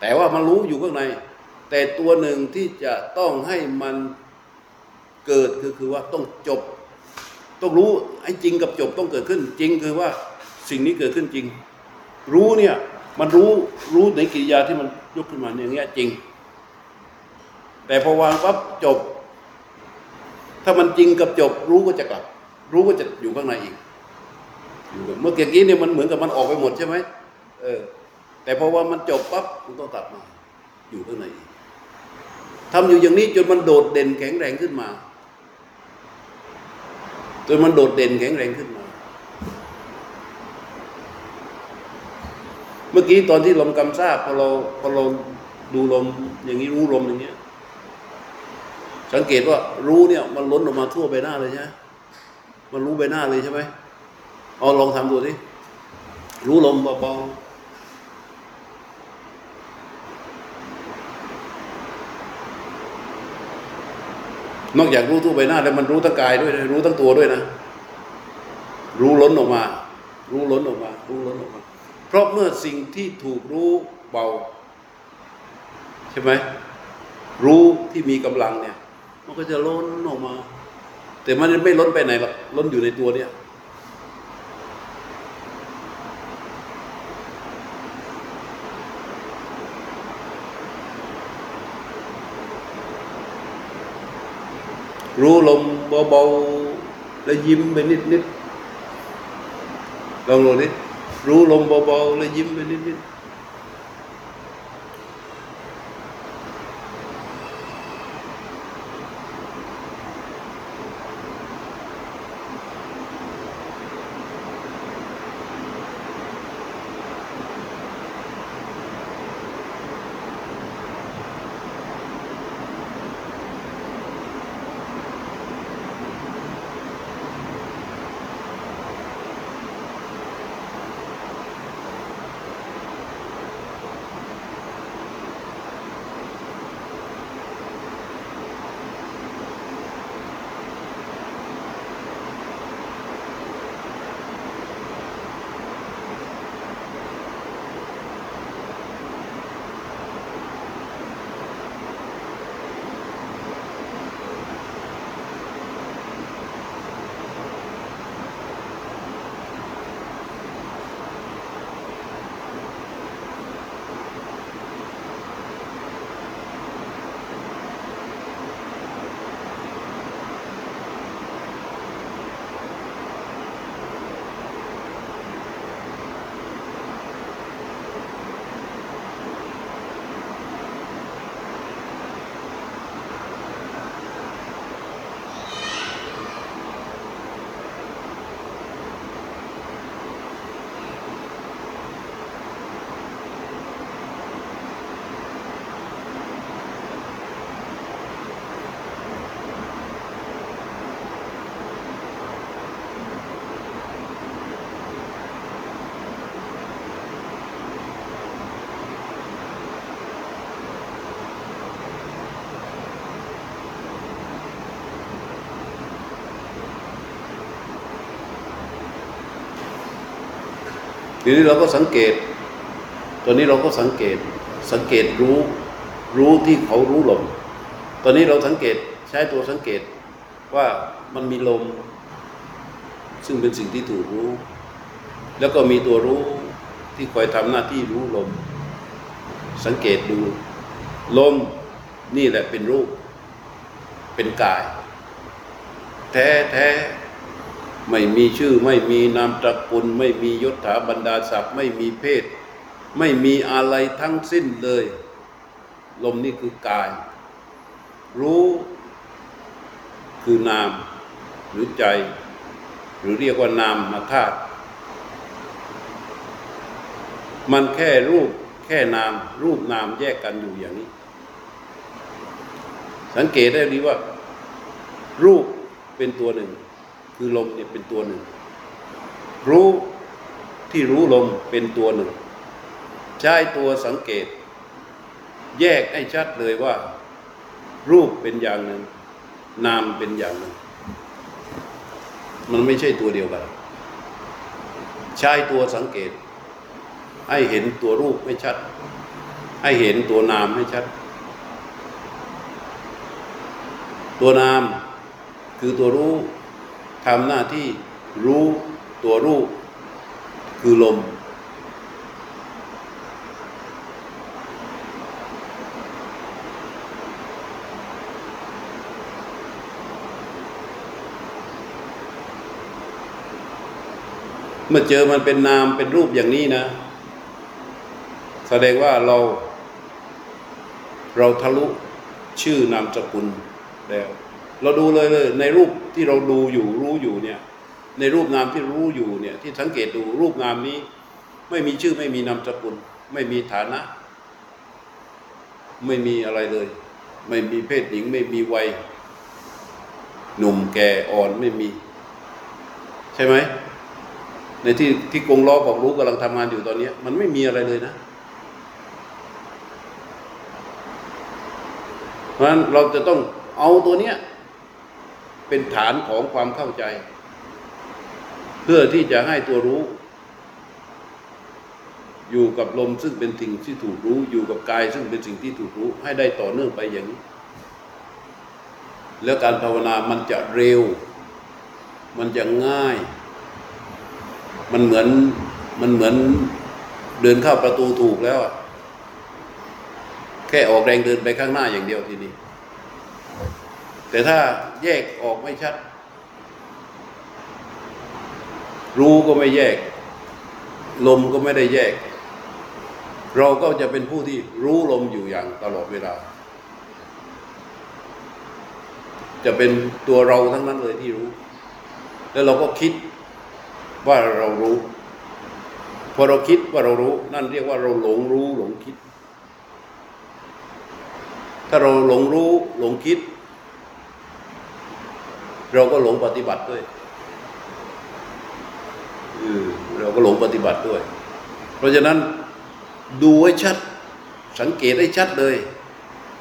แต่ว่ามันรู้อยู่ข้างใน แต่ตัวหนึ่งที่จะต้องให้มันเกิดคือคือว่าต้องจบ ต้องรู้ไอ้จริงกับจบต้องเกิดขึ้น จริงคือว่าสิ่งนี้เกิดขึ้นจริง รู้เนี่ยมันรู้รู้ในกิริยาที่มันยกขึ้นมาอย่างเงี้ยจริง แต่พอวางปั๊บจบ ถ้ามันจริงกับจบ รู้ก็จะกลับ รู้ก็จะอยู่ข้างในอีกอยู่เมื่อกี้เนี่ยมันเหมือนกับมันออกไปหมดใช่ไหมเออ แต่พอว่ามันจบปั๊บมันก็กลับมา อยู่ข้างในอีกทำอยู่อย่างนี้จนมันโดดเด่นแข็งแรงขึ้นมาจนมันโดดเด่นแข็งแรงขึ้นมา เมื่อกี้ตอนที่ลมกำซาบพอเราพอเราดูลมอย่างนี้รู้ลมอย่างเงี้ย สังเกตว่ารู้เนี่ยมันล้นออกมาทั่วใบหน้าเลยใช่ไหมมันรู้ใบหน้าเลยใช่ไหมเอาลองทำดูสิรู้ลมเบาๆนอกจากรู้ทั่วใบหน้าแล้วมันรู้ทั้งกายด้วยนะรู้ทั้งตัวด้วยนะ รู้ล้นออกมา รู้ล้นออกมา รู้ล้นออกมา เพราะเมื่อสิ่งที่ถูกรู้เบา ใช่ไหมรู้ที่มีกำลังเนี่ย มันก็จะล้นออกมา แต่มันไม่ล้นไปไหนหรอกล้นอยู่ในตัวเนี่ยรู้ลมเบาๆแล้วยิ้มไปนิดๆลองดูนิดรู้ลมเบาๆแล้วยิ้มไปนิดๆ ทีนี้เราก็สังเกต ตอนนี้เราก็สังเกต สังเกตรู้รู้ที่เขารู้ลม ตอนนี้เราสังเกตใช้ตัวสังเกตว่ามันมีลม ซึ่งเป็นสิ่งที่ถูกรู้ แล้วก็มีตัวรู้ที่คอยทำหน้าที่รู้ลม สังเกตดู ลมนี่แหละเป็นรูป เป็นกาย แท้แท้ ไม่มีชื่อไม่มีนามตระกูลไม่มียศถาบรรดาศักดิ์ไม่มีเพศ ไม่มีอะไรทั้งสิ้นเลย ลมนี่คือกาย รู้คือนาม หรือใจ หรือเรียกว่านามมาธาตุมันแค่รูปแค่นาม รูปนามแยกกันอยู่อย่างนี้ สังเกตได้ดีว่า รูปเป็นตัวหนึ่ง คือลมเนี่ยเป็นตัวหนึ่ง รู้ที่รู้ลมเป็นตัวหนึ่ง ใช้ตัวสังเกต แยกให้ชัดเลยว่า รูปเป็นอย่างหนึ่ง นามเป็นอย่างหนึ่ง มันไม่ใช่ตัวเดียวกัน ใช้ตัวสังเกต ให้เห็นตัวรูปไม่ชัด ให้เห็นตัวนามไม่ชัด ตัวนามคือตัวรู้ ทำหน้าที่รู้ตัวรู้คือลม เมื่อเจอมันเป็นนามเป็นรูปอย่างนี้นะ แสดงว่าเรา เราทะลุชื่อนามสกุลแล้ว เราดูเลยเลยในรูปที่เราดูอยู่รู้อยู่เนี่ยในรูปนามที่รู้อยู่เนี่ยที่สังเกตดูรูปนามนี้ ไม่มีชื่อไม่มีนามสกุล ไม่มีฐานะ ไม่มีอะไรเลย ไม่มีเพศหญิง ไม่มีวัย หนุ่มแก่อ่อนไม่มี ใช่ไหมในที่ที่กงล้อของรู้กำลังทำงานอยู่ตอนนี้มันไม่มีอะไรเลยนะ เพราะฉะนั้นเราจะต้องเอาตัวเนี้ย เป็นฐานของความเข้าใจ เพื่อที่จะให้ตัวรู้ อยู่กับลมซึ่งเป็นสิ่งที่ถูกรู้ อยู่กับกายซึ่งเป็นสิ่งที่ถูกรู้ ให้ได้ต่อเนื่องไปอย่างนี้ แล้วการภาวนามันจะเร็ว มันจะง่าย มันเหมือนมันเหมือนเดินเข้าประตูถูกแล้วอะแค่ออกแรงเดินไปข้างหน้าอย่างเดียวทีนี้ แต่ถ้าแยกออกไม่ชัด รู้ก็ไม่แยก ลมก็ไม่ได้แยก เราก็จะเป็นผู้ที่รู้ลมอยู่อย่างตลอดเวลา จะเป็นตัวเราทั้งนั้นเลยที่รู้ แล้วเราก็คิดว่าเรารู้พอเราคิดว่าเรารู้ นั่นเรียกว่าเราหลงรู้หลงคิด ถ้าเราหลงรู้หลงคิด เราก็หลงปฏิบัติด้วยเราก็หลงปฏิบัติด้วย เพราะฉะนั้นดูให้ชัด สังเกตให้ชัดเลย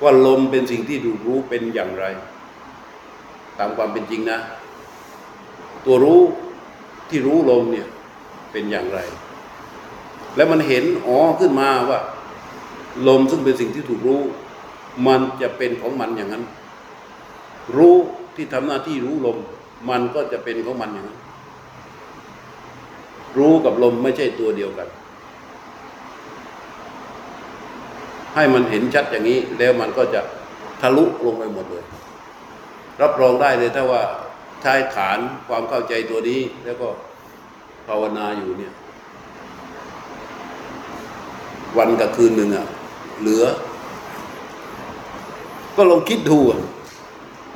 ว่าลมเป็นสิ่งที่ดูรู้เป็นอย่างไร ตามความเป็นจริงนะ ตัวรู้ที่รู้ลมเนี่ยเป็นอย่างไร แล้วมันเห็นอ๋อขึ้นมาว่า ลมซึ่งเป็นสิ่งที่ถูกรู้ มันจะเป็นของมันอย่างนั้น รู้ ที่ทำหน้าที่รู้ลม มันก็จะเป็นของมันอย่างนั้นรู้กับลมไม่ใช่ตัวเดียวกัน ให้มันเห็นชัดอย่างนี้ แล้วมันก็จะทะลุลงไปหมดเลย รับรองได้เลยถ้าว่าใช้ฐานความเข้าใจตัวนี้ แล้วก็ภาวนาอยู่เนี่ย วันกับคืนหนึ่งอะเหลือ ก็ลองคิดดูอะ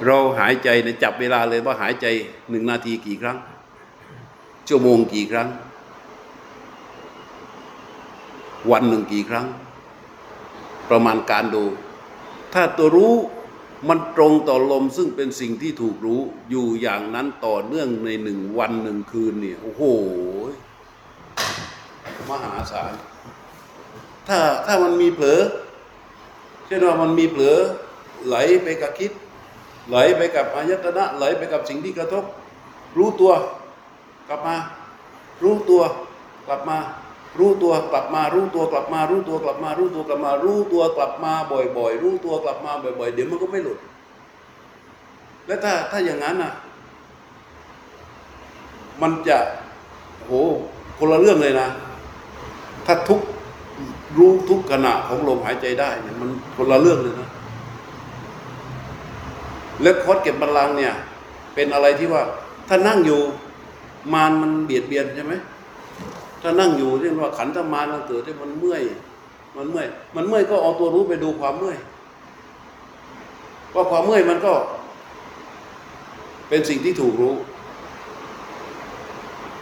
เราหายใจเนี่ยจับเวลาเลยว่าหายใจหนึ่งนาทีกี่ครั้ง ชั่วโมงกี่ครั้ง วันหนึ่งกี่ครั้ง ประมาณการดู ถ้าตัวรู้มันตรงต่อลมซึ่งเป็นสิ่งที่ถูกรู้อยู่อย่างนั้นต่อเนื่องในหนึ่งวันหนึ่งคืนเนี่ยโอ้โหมหาศาลถ้าถ้ามันมีเผลอเช่นว่ามันมีเผลอไหลไปกับคิด ไหลไปกับอายตนะไหลไปกับสิ่งที่กระทบ รู้ตัวกลับมา รู้ตัวกลับมา รู้ตัวกลับมา รู้ตัวกลับมา รู้ตัวกลับมา รู้ตัวกลับมา รู้ตัวกลับมาบ่อย ๆ รู้ตัวกลับมาบ่อยๆ เดี๋ยวมันก็ไม่หลุด แล้วถ้าถ้าอย่างนั้นอะ มันจะโหคนละเรื่องเลยนะ ถ้าทุกรู้ทุกขณะของลมหายใจได้เนี่ยมันคนละเรื่องเลยนะ และคอสเก็บบัลลังก์เนี่ย เป็นอะไรที่ว่า ถ้านั่งอยู่มารมันเบียดเบียนใช่ไหมถ้านั่งอยู่เรียกว่าขันธมารมันเกิดที่มันเมื่อย มันเมื่อย มันเมื่อยก็เอาตัวรู้ไปดูความเมื่อยว่าความเมื่อยมันก็ เป็นสิ่งที่ถูกรู้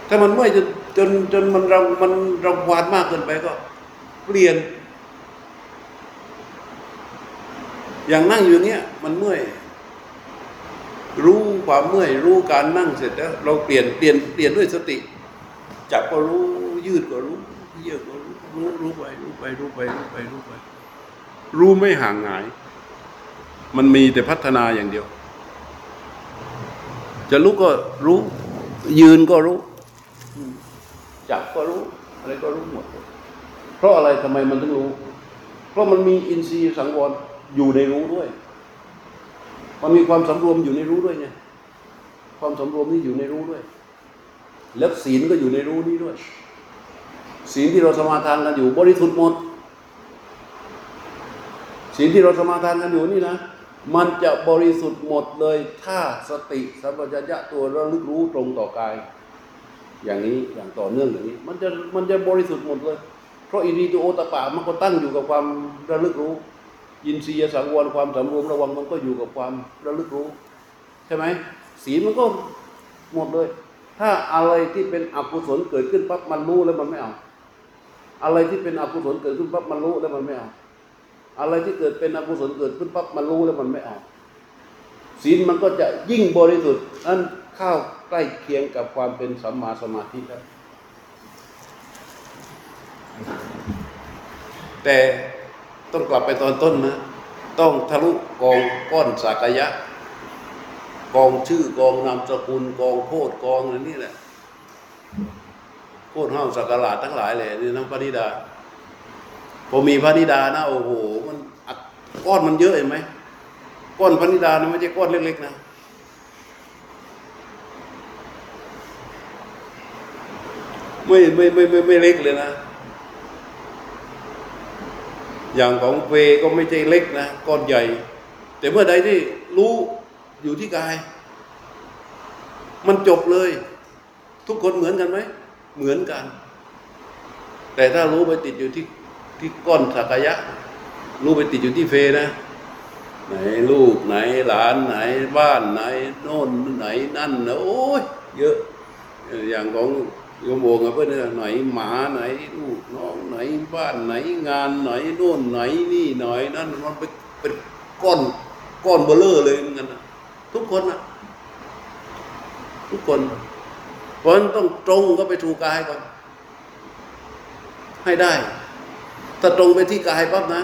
ถ้ามันเมื่อยจนจนจนมันเรามันเราวานมากเกินไปก็ เปลี่ยน อย่างนั่งอยู่เงี้ยมันเมื่อย รู้ความเมื่อยรู้การนั่งเสร็จแล้ว เราเปลี่ยนเปลี่ยนเปลี่ยนด้วยสติ จับก็รู้ยืดก็รู้เยืดก็รู้รู้รู้ไปรู้ไปรู้ไปรู้ไปรู้ไป รู้ไม่ห่างหาย มันมีแต่พัฒนาอย่างเดียว จะรู้ก็รู้ ยืนก็รู้จับก็รู้ อะไรก็รู้หมด เพราะอะไรทำไมมันถึงรู้ เพราะมันมีอินทรีย์สังวรอยู่ในรู้ด้วย มันมีความสำรวมอยู่ในรู้ด้วยไงความสำรวมนี่อยู่ในรู้ด้วย แล้วศีลก็อยู่ในรู้นี้ด้วย ศีลที่เราสมาทานกันอยู่บริสุทธิ์หมดศีลที่เราสมาทานกันอยู่นี่นะมันจะบริสุทธิ์หมดเลย ถ้าสติสัมปชัญญะตัวระลึกรู้ตรงต่อกาย อย่างนี้อย่างต่อเนื่องอย่างนี้ มันจะมันจะบริสุทธิ์หมดเลย เพราะอินทรีย์ตัวโอตปะมันก็ตั้งอยู่กับความระลึกรู้ อินทรียสังวรความสำรวมระวังมันก็อยู่กับความระลึกรู้ ใช่ไหมศีมันก็หมดเลย ถ้าอะไรที่เป็นอกุศลเกิดขึ้นปั๊บมันรู้แล้วมันไม่เอา อะไรที่เป็นอกุศลเกิดขึ้นปั๊บมันรู้แล้วมันไม่เอา อะไรที่เกิดเป็นอกุศลเกิดขึ้นปั๊บมันรู้แล้วมันไม่เอาศีลมันก็จะยิ่งบริสุทธิ์นั้นเข้าใกล้เคียงกับความเป็นสัมมาสมาธิแล้วแต่ ต้องกลับไปตอนต้นนะ ต้องทะลุกองก้อนสักยะ กองชื่อกองนามสกุลกองโพดกองอะไรนี่แหละโพดห้องสักการะทั้งหลายเลยนี่น้องพระนิดาพอมีพระนิดานะโอ้โหมันก้อนมันเยอะเห็นไหมก้อนพระนิดานะไม่ใช่ก้อนเล็กๆนะไม่ไม่ไม่ไม่ไม่เล็กเลยนะ อย่างของเฟก็ไม่ใช่เล็กนะก้อนใหญ่ แต่เมื่อใดที่รู้อยู่ที่กาย มันจบเลย ทุกคนเหมือนกันไหม เหมือนกัน แต่ถ้ารู้ไปติดอยู่ที่ที่ก้อนสักยะ รู้ไปติดอยู่ที่เฟนะ ไหนลูกไหนหลานไหน บ้านไหน โน่นไหนนั่นนะโอ้ยเยอะอย่างของ โยมโบงอะเพื่อนเนี่ยไหนหมาไหนลูกน้องไหนบ้านไหนงานไหนโน่นไหนนี่ไหนนั่นมันเป็นเป็นก้อนก้อนเบลเลอร์เลยเหมือนกันนะทุกคนนะทุกคน เพราะฉะนั้นต้องตรงก็ไปถูกกายก่อนให้ได้ ถ้าตรงไปที่กายปั๊บนะ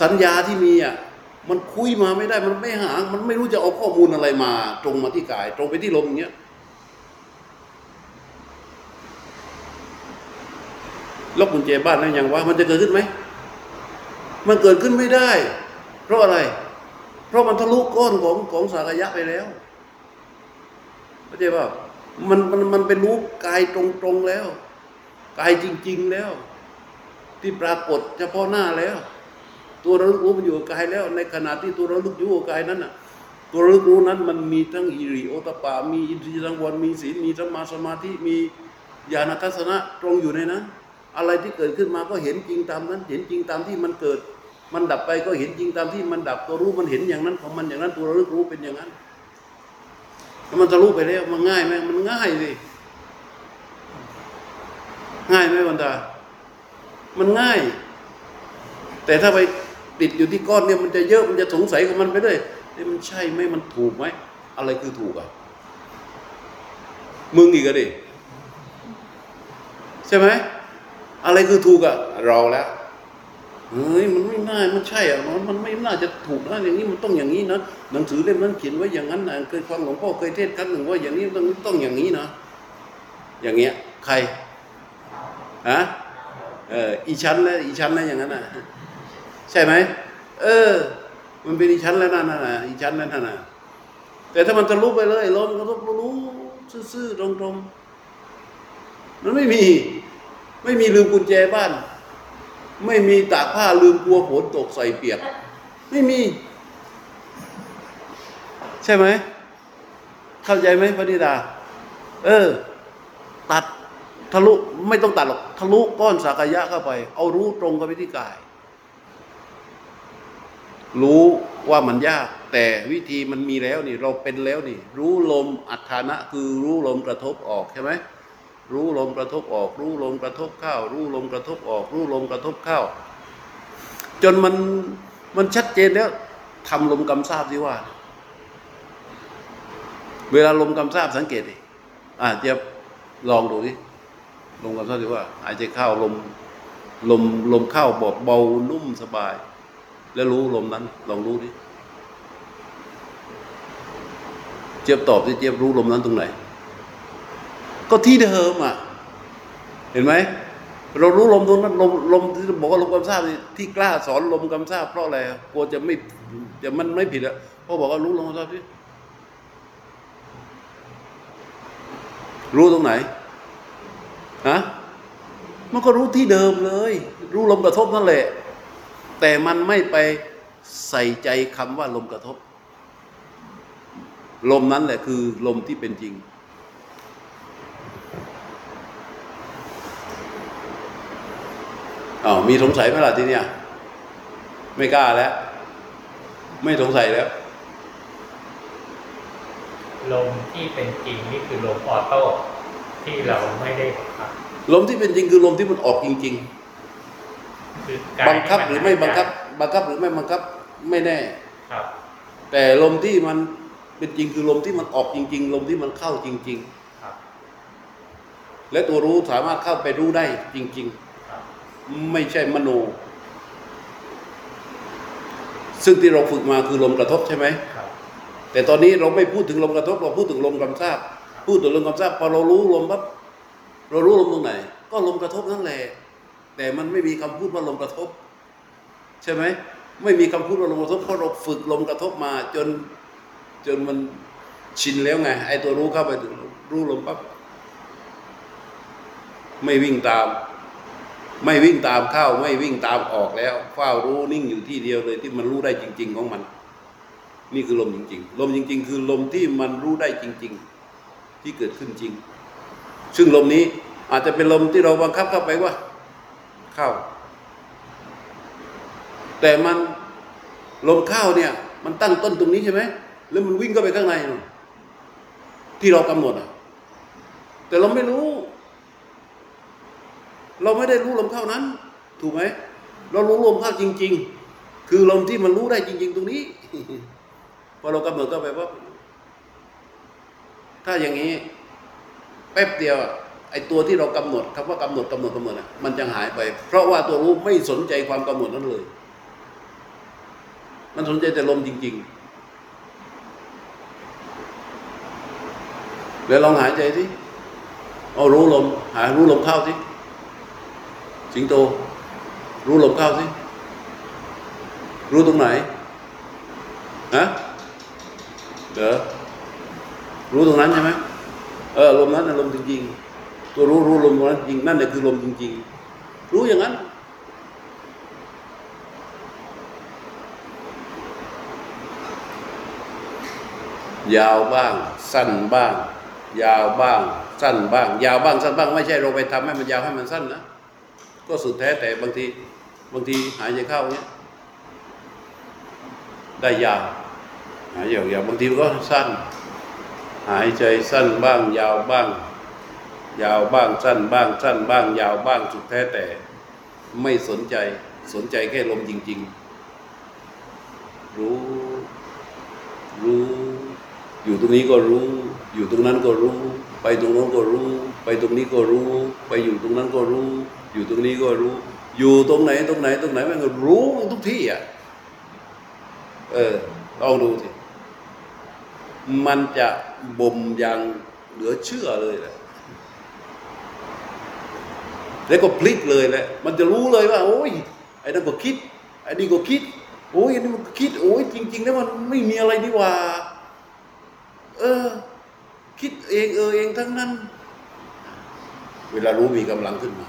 สัญญาที่มีอะมันคุยมาไม่ได้มันไม่หา มันไม่รู้จะเอาข้อมูลอะไรมา ตรงมาที่กาย ตรงไปที่ลมอย่างเงี้ย ล็อกกุญแจบ้านนั้นยังว่า มันจะเกิดขึ้นไหม มันเกิดขึ้นไม่ได้ เพราะอะไร เพราะมันทะลุก้อนของของสากยะไปแล้วเข้าใจป่ะมันมันมันเป็นรู้กายตรงๆแล้วกายจริง ๆแล้ว ที่ปรากฏเฉพาะหน้าแล้ว ตัวระลึกรู้มันอยู่กับกายแล้ว ในขณะที่ตัวระลึกอยู่กับกายนั้นน่ะ ตัวระลึกรู้นั้น มันมีทั้งอิริโอตปา มีอินทรีย์สังวรมีศีลมีสมาสมาธิมีญาณทัศนะตรงอยู่ในนั้น อะไรที่เกิดขึ้นมาก็เห็นจริงตามนั้น เห็นจริงตามที่มันเกิด มันดับไปก็เห็นจริงตามที่มันดับตัวรู้มันเห็นอย่างนั้นของมันอย่างนั้นตัวระลึกรู้เป็นอย่างนั้นแล้วมันทะลุไปแล้วมันง่ายไหมมันง่ายสิง่ายไหมบรรดามันง่าย แต่ถ้าไปติดอยู่ที่ก้อนเนี่ยมันจะเยอะมันจะสงสัยกับมันไปด้วยเอ๊ะมันใช่ไหมมันถูกไหมอะไรคือถูกอะมึงอีกอะดิใช่ไหม อะไรคือถูกอะเราแล้วเฮ้ยมันไม่น่ามันใช่อะมันมันไม่น่าจะถูกนะอย่างนี้มันต้องอย่างนี้นะหนังสือเล่มนั้นเขียนไว้อย่างนั้นนะเคยฟังหลวงพ่อเคยเทศน์ครั้งหนึ่งว่าอย่างนี้ต้องต้องอย่างนี้นะอย่างเงี้ย ใครฮะเอออีชั้นแล้วอีชั้นแล้วอย่างนั้นน่ะใช่ไหมเออ มันเป็นอีชั้นแล้วนั่นน่ะอีชั้นแล้วนั่นน่ะแต่ถ้ามันทะลุไปเลยลมกระทบรู้ซื่อๆตรงๆมันไม่มี ไม่มีลืมกุญแจบ้าน ไม่มีตากผ้าลืมกลัวฝนตกใส่เปียก ไม่มี ใช่ไหม เข้าใจไหมพระนิดา เออ ตัดทะลุไม่ต้องตัดหรอกทะลุก้อนสักยะเข้าไป เอารู้ตรงกับวิธีกาย รู้ว่ามันยาก แต่วิธีมันมีแล้วนี่ เราเป็นแล้วนี่ รู้ลมอัฏฐานะคือรู้ลมกระทบออกใช่ไหม รู้ลมกระทบออก รู้ลมกระทบเข้า รู้ลมกระทบออก รู้ลมกระทบเข้า จนมันมันชัดเจนแล้วทำลมกำซาบสิว่า เวลาลมกำซาบสังเกตดิอ่าจะลองดูดิลมกำซาบสิว่าหายใจเข้าลมลมลมเข้าเบาเบานุ่มสบาย แล้วรู้ลมนั้น ลองรู้ดิเจี๊ยบตอบที่เจี๊ยบรู้ลมนั้นตรงไหน ก็ที่เดิมอะ เห็นไหม เรารู้ลมตรงนั้นลมลมที่บอกว่าลมกำซาบที่กล้าสอนลมกำซาบเพราะอะไรกลัวจะไม่จะมันไม่ผิดอะเพราะบอกว่ารู้ลมกำซาบที่รู้ตรงไหนฮะมันก็รู้ที่เดิมเลย รู้ลมกระทบนั่นแหละ แต่มันไม่ไปใส่ใจคำว่าลมกระทบ ลมนั้นแหละคือลมที่เป็นจริง อ้าวมีสงสัยไหมล่ะทีเนี้ยไม่กล้าแล้ว ไม่สงสัยแล้ว ลมที่เป็นจริงนี่คือลมออโต้ที่เราไม่ได้บังคับลมที่เป็นจริงคือลมที่มันออกจริงคือๆกายบังคับหที่รือไม่บังคับ บังคับหรือไม่บังคับไม่แน่ครับ แต่ลมที่มันเป็นจริงคือลมที่มันออกจริง ๆ ลมที่มันเข้าจริงครับๆและตัวรู้สามารถเข้าไปรู้ได้จริงครับๆ ไม่ใช่มโน ซึ่งที่เราฝึกมาคือลมกระทบใช่ไหมครับแต่ตอนนี้เราไม่พูดถึงลมกระทบ เราพูดถึงลมกำซาบพูดถึงลมกำซาบพอเรารู้ลมปั๊บเรารู้ลมตรงไหน ก็ลมกระทบนั่นแหละแต่มันไม่มีคำพูดว่าลมกระทบ ใช่ไหมไม่มีคำพูดว่าลมกระทบเพราะเราฝึกลมกระทบมา จนจนมันชินแล้วไงไอ้ตัวรู้เข้าไปถึงรู้ลมปั๊บไม่วิ่งตาม ไม่วิ่งตามเข้าไม่วิ่งตามออกแล้วเฝ้ารู้นิ่งอยู่ที่เดียวเลยที่มันรู้ได้จริง ๆ ของมัน นี่คือลมจริง ๆ ลมจริง ๆ คือลมที่มันรู้ได้จริง ๆ ที่เกิดขึ้นจริง ซึ่งลมนี้อาจจะเป็นลมที่เราบังคับเข้าไปว่า เข้า แต่มันลมเข้าเนี่ย มันตั้งต้นตรงนี้ใช่ไหมแล้วมันวิ่งเข้าไปข้างในที่เรากำหนดอะ แต่เราไม่รู้ เราไม่ได้รู้ลมเข้านั้น ถูกไหมเรารู้ลมเข้าจริง ๆ คือลมที่มันรู้ได้จริง ๆ ตรงนี้พอเรากำหนดเข้าไปว่าถ้าอย่างนี้แป๊บเดียวไอ้ตัวที่เรากำหนดคำว่ากำหนดกำหนดกำหนดอะมันจะหายไป เพราะว่าตัวรู้ไม่สนใจความกำหนดนั้นเลย มันสนใจแต่ลมจริง ๆ แล้วลองหายใจสิเอารู้ลม หายรู้ลมเข้าสิ สิงโต รู้ลมเข้าสิ รู้ตรงไหนฮะเดี๋ยวรู้ตรงนั้นใช่ไหมเออลมนั้นลมจริงๆ ตัวรู้รู้ลมนั้นจริงนั่นแหละคือลมจริง ๆ รู้อย่างนั้น ยาวบ้าง สั้นบ้าง ยาวบ้าง สั้นบ้าง ยาวบ้างสั้นบ้าง ไม่ใช่เราไปทำให้มันยาวให้มันสั้นนะ ก็สุดแท้แต่บางทีบางทีหายใจเข้าเนี้ยได้ยาวหายใจยาวบางทีก็สั้น หายใจสั้นบ้างยาวบ้าง ยาวบ้างสั้นบ้างสั้นบ้าง ยาวบ้างสุดแท้แต่ ไม่สนใจสนใจแค่ลมจริง ๆ รู้ รู้ อยู่ตรงนี้ก็รู้ อยู่ตรงนั้นก็รู้ ไปตรงโน้นก็รู้ ไปตรงนี้ก็รู้ ไปอยู่ตรงนั้นก็รู้ อยู่ตรงนี้ก็รู้ อยู่ตรงไหนตรงไหนตรงไหนมันก็รู้ทุกที่อะเออลองดูสิมันจะบ่มอย่างเหลือเชื่อเลยแหละแล้วก็พลิกเลยแหละ มันจะรู้เลยว่า โอ้ยไอ้นั่นก็คิดไอ้นี่ก็คิด โอ้ยอันนี้มันคิด โอ้ยจริง ๆ แล้วมันไม่มีอะไรนี่ว่า เออ คิดเองเออเองทั้งนั้น เวลารู้มีกำลังขึ้นมา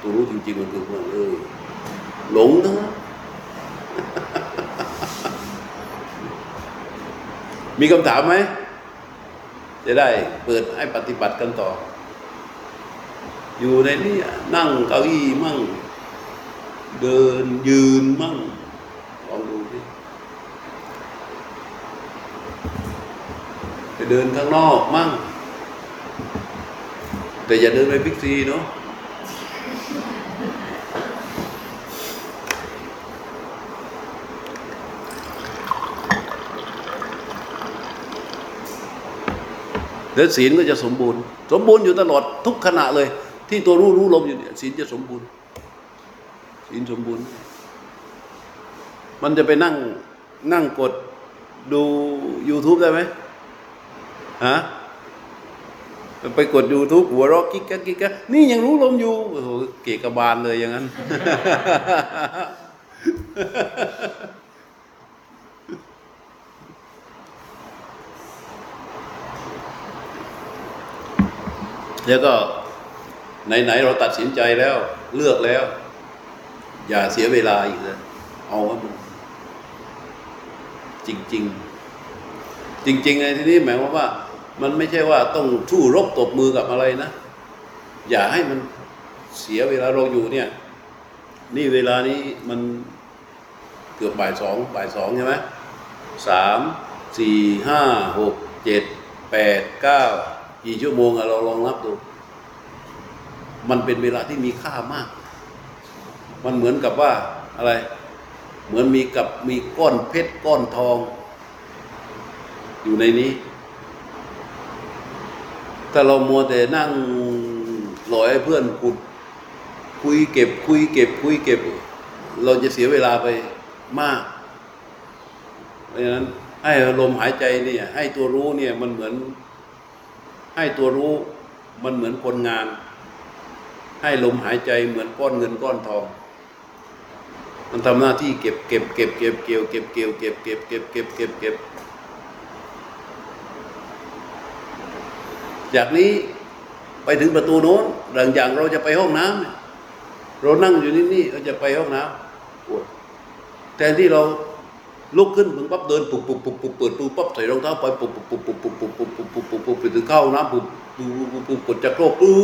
ตัวรู้จริงๆมันคือว่าเออหลงทั้งนั้นมีคำถามไหม จะได้เปิดให้ปฏิบัติกันต่อ อยู่ในนี้นั่งเก้าอี้มั่ง เดินยืนมั่ง ลองดูสิไป เดินข้างนอกมั่ง แต่อย่าเดินไปบิ๊กซีเนาะแล้วศีลก็จะสมบูรณ์ สมบูรณ์อยู่ตลอดทุกขณะเลย ที่ตัวรู้รู้ลมอยู่เนี่ยศีลจะสมบูรณ์ศีลสมบูรณ์ มันจะไปนั่งนั่งกดดู YouTube ได้ไหม ฮะไปกด YouTube หัวเรอกกิ๊กกักกิ๊กกักนี่ยังรู้ลมอยู่โอ้โหเกกบาลเลยอย่างนั้น แล้วก็ไหนๆเราตัดสินใจแล้ว เลือกแล้ว อย่าเสียเวลาอีกเลยเอาว่ามันจริง ๆ จริงๆในที่นี้หมายความว่า มันไม่ใช่ว่าต้องทู่รบตบมือกับอะไรนะ อย่าให้มันเสียเวลาเราอยู่เนี่ย นี่เวลานี้มันเกือบบ่ายสองบ่ายสองใช่ไหมสามสี่ห้าหกเจ็ดแปดเก้ากี่ชั่วโมงอะเราลองนับดู มันเป็นเวลาที่มีค่ามาก มันเหมือนกับว่าอะไร เหมือนมีกับมีก้อนเพชรก้อนทอง อยู่ในนี้ ถ้าเรามัวแต่นั่งหลอยให้เพื่อนขุด คุยเก็บ คุยเก็บ คุยเก็บ เราจะเสียเวลาไปมาก เพราะฉะนั้น ให้ลมหายใจเนี่ย ให้ตัวรู้เนี่ยมันเหมือน ให้ตัวรู้มันเหมือนคนงาน ให้ลมหายใจเหมือนก้อนเงินก้อนทองมันทำหน้าที่เก็บเก็บเก็บเก็บเกี่ยวเก็บเกี่ยวเก็บเก็บเก็บเก็บเก็บเก็บ จากนี้ไปถึงประตูโน้นหลังจากเราจะไปห้องน้ำเนี่ยเรานั่งอยู่นี่นี่เราจะไปห้องน้ำปวดแทนที่เราลุกขึ้นมึงปั๊บเดินปุบปุบปุบปุบเปิดประตูปั๊บใส่รองเท้าไปปุบปุบปุบปุบปุบปุบปุบปุบปุบปุบปุบไปถึงเข้าห้องน้ำปุบปุบปุบปุบกดจักรโครกปุ๊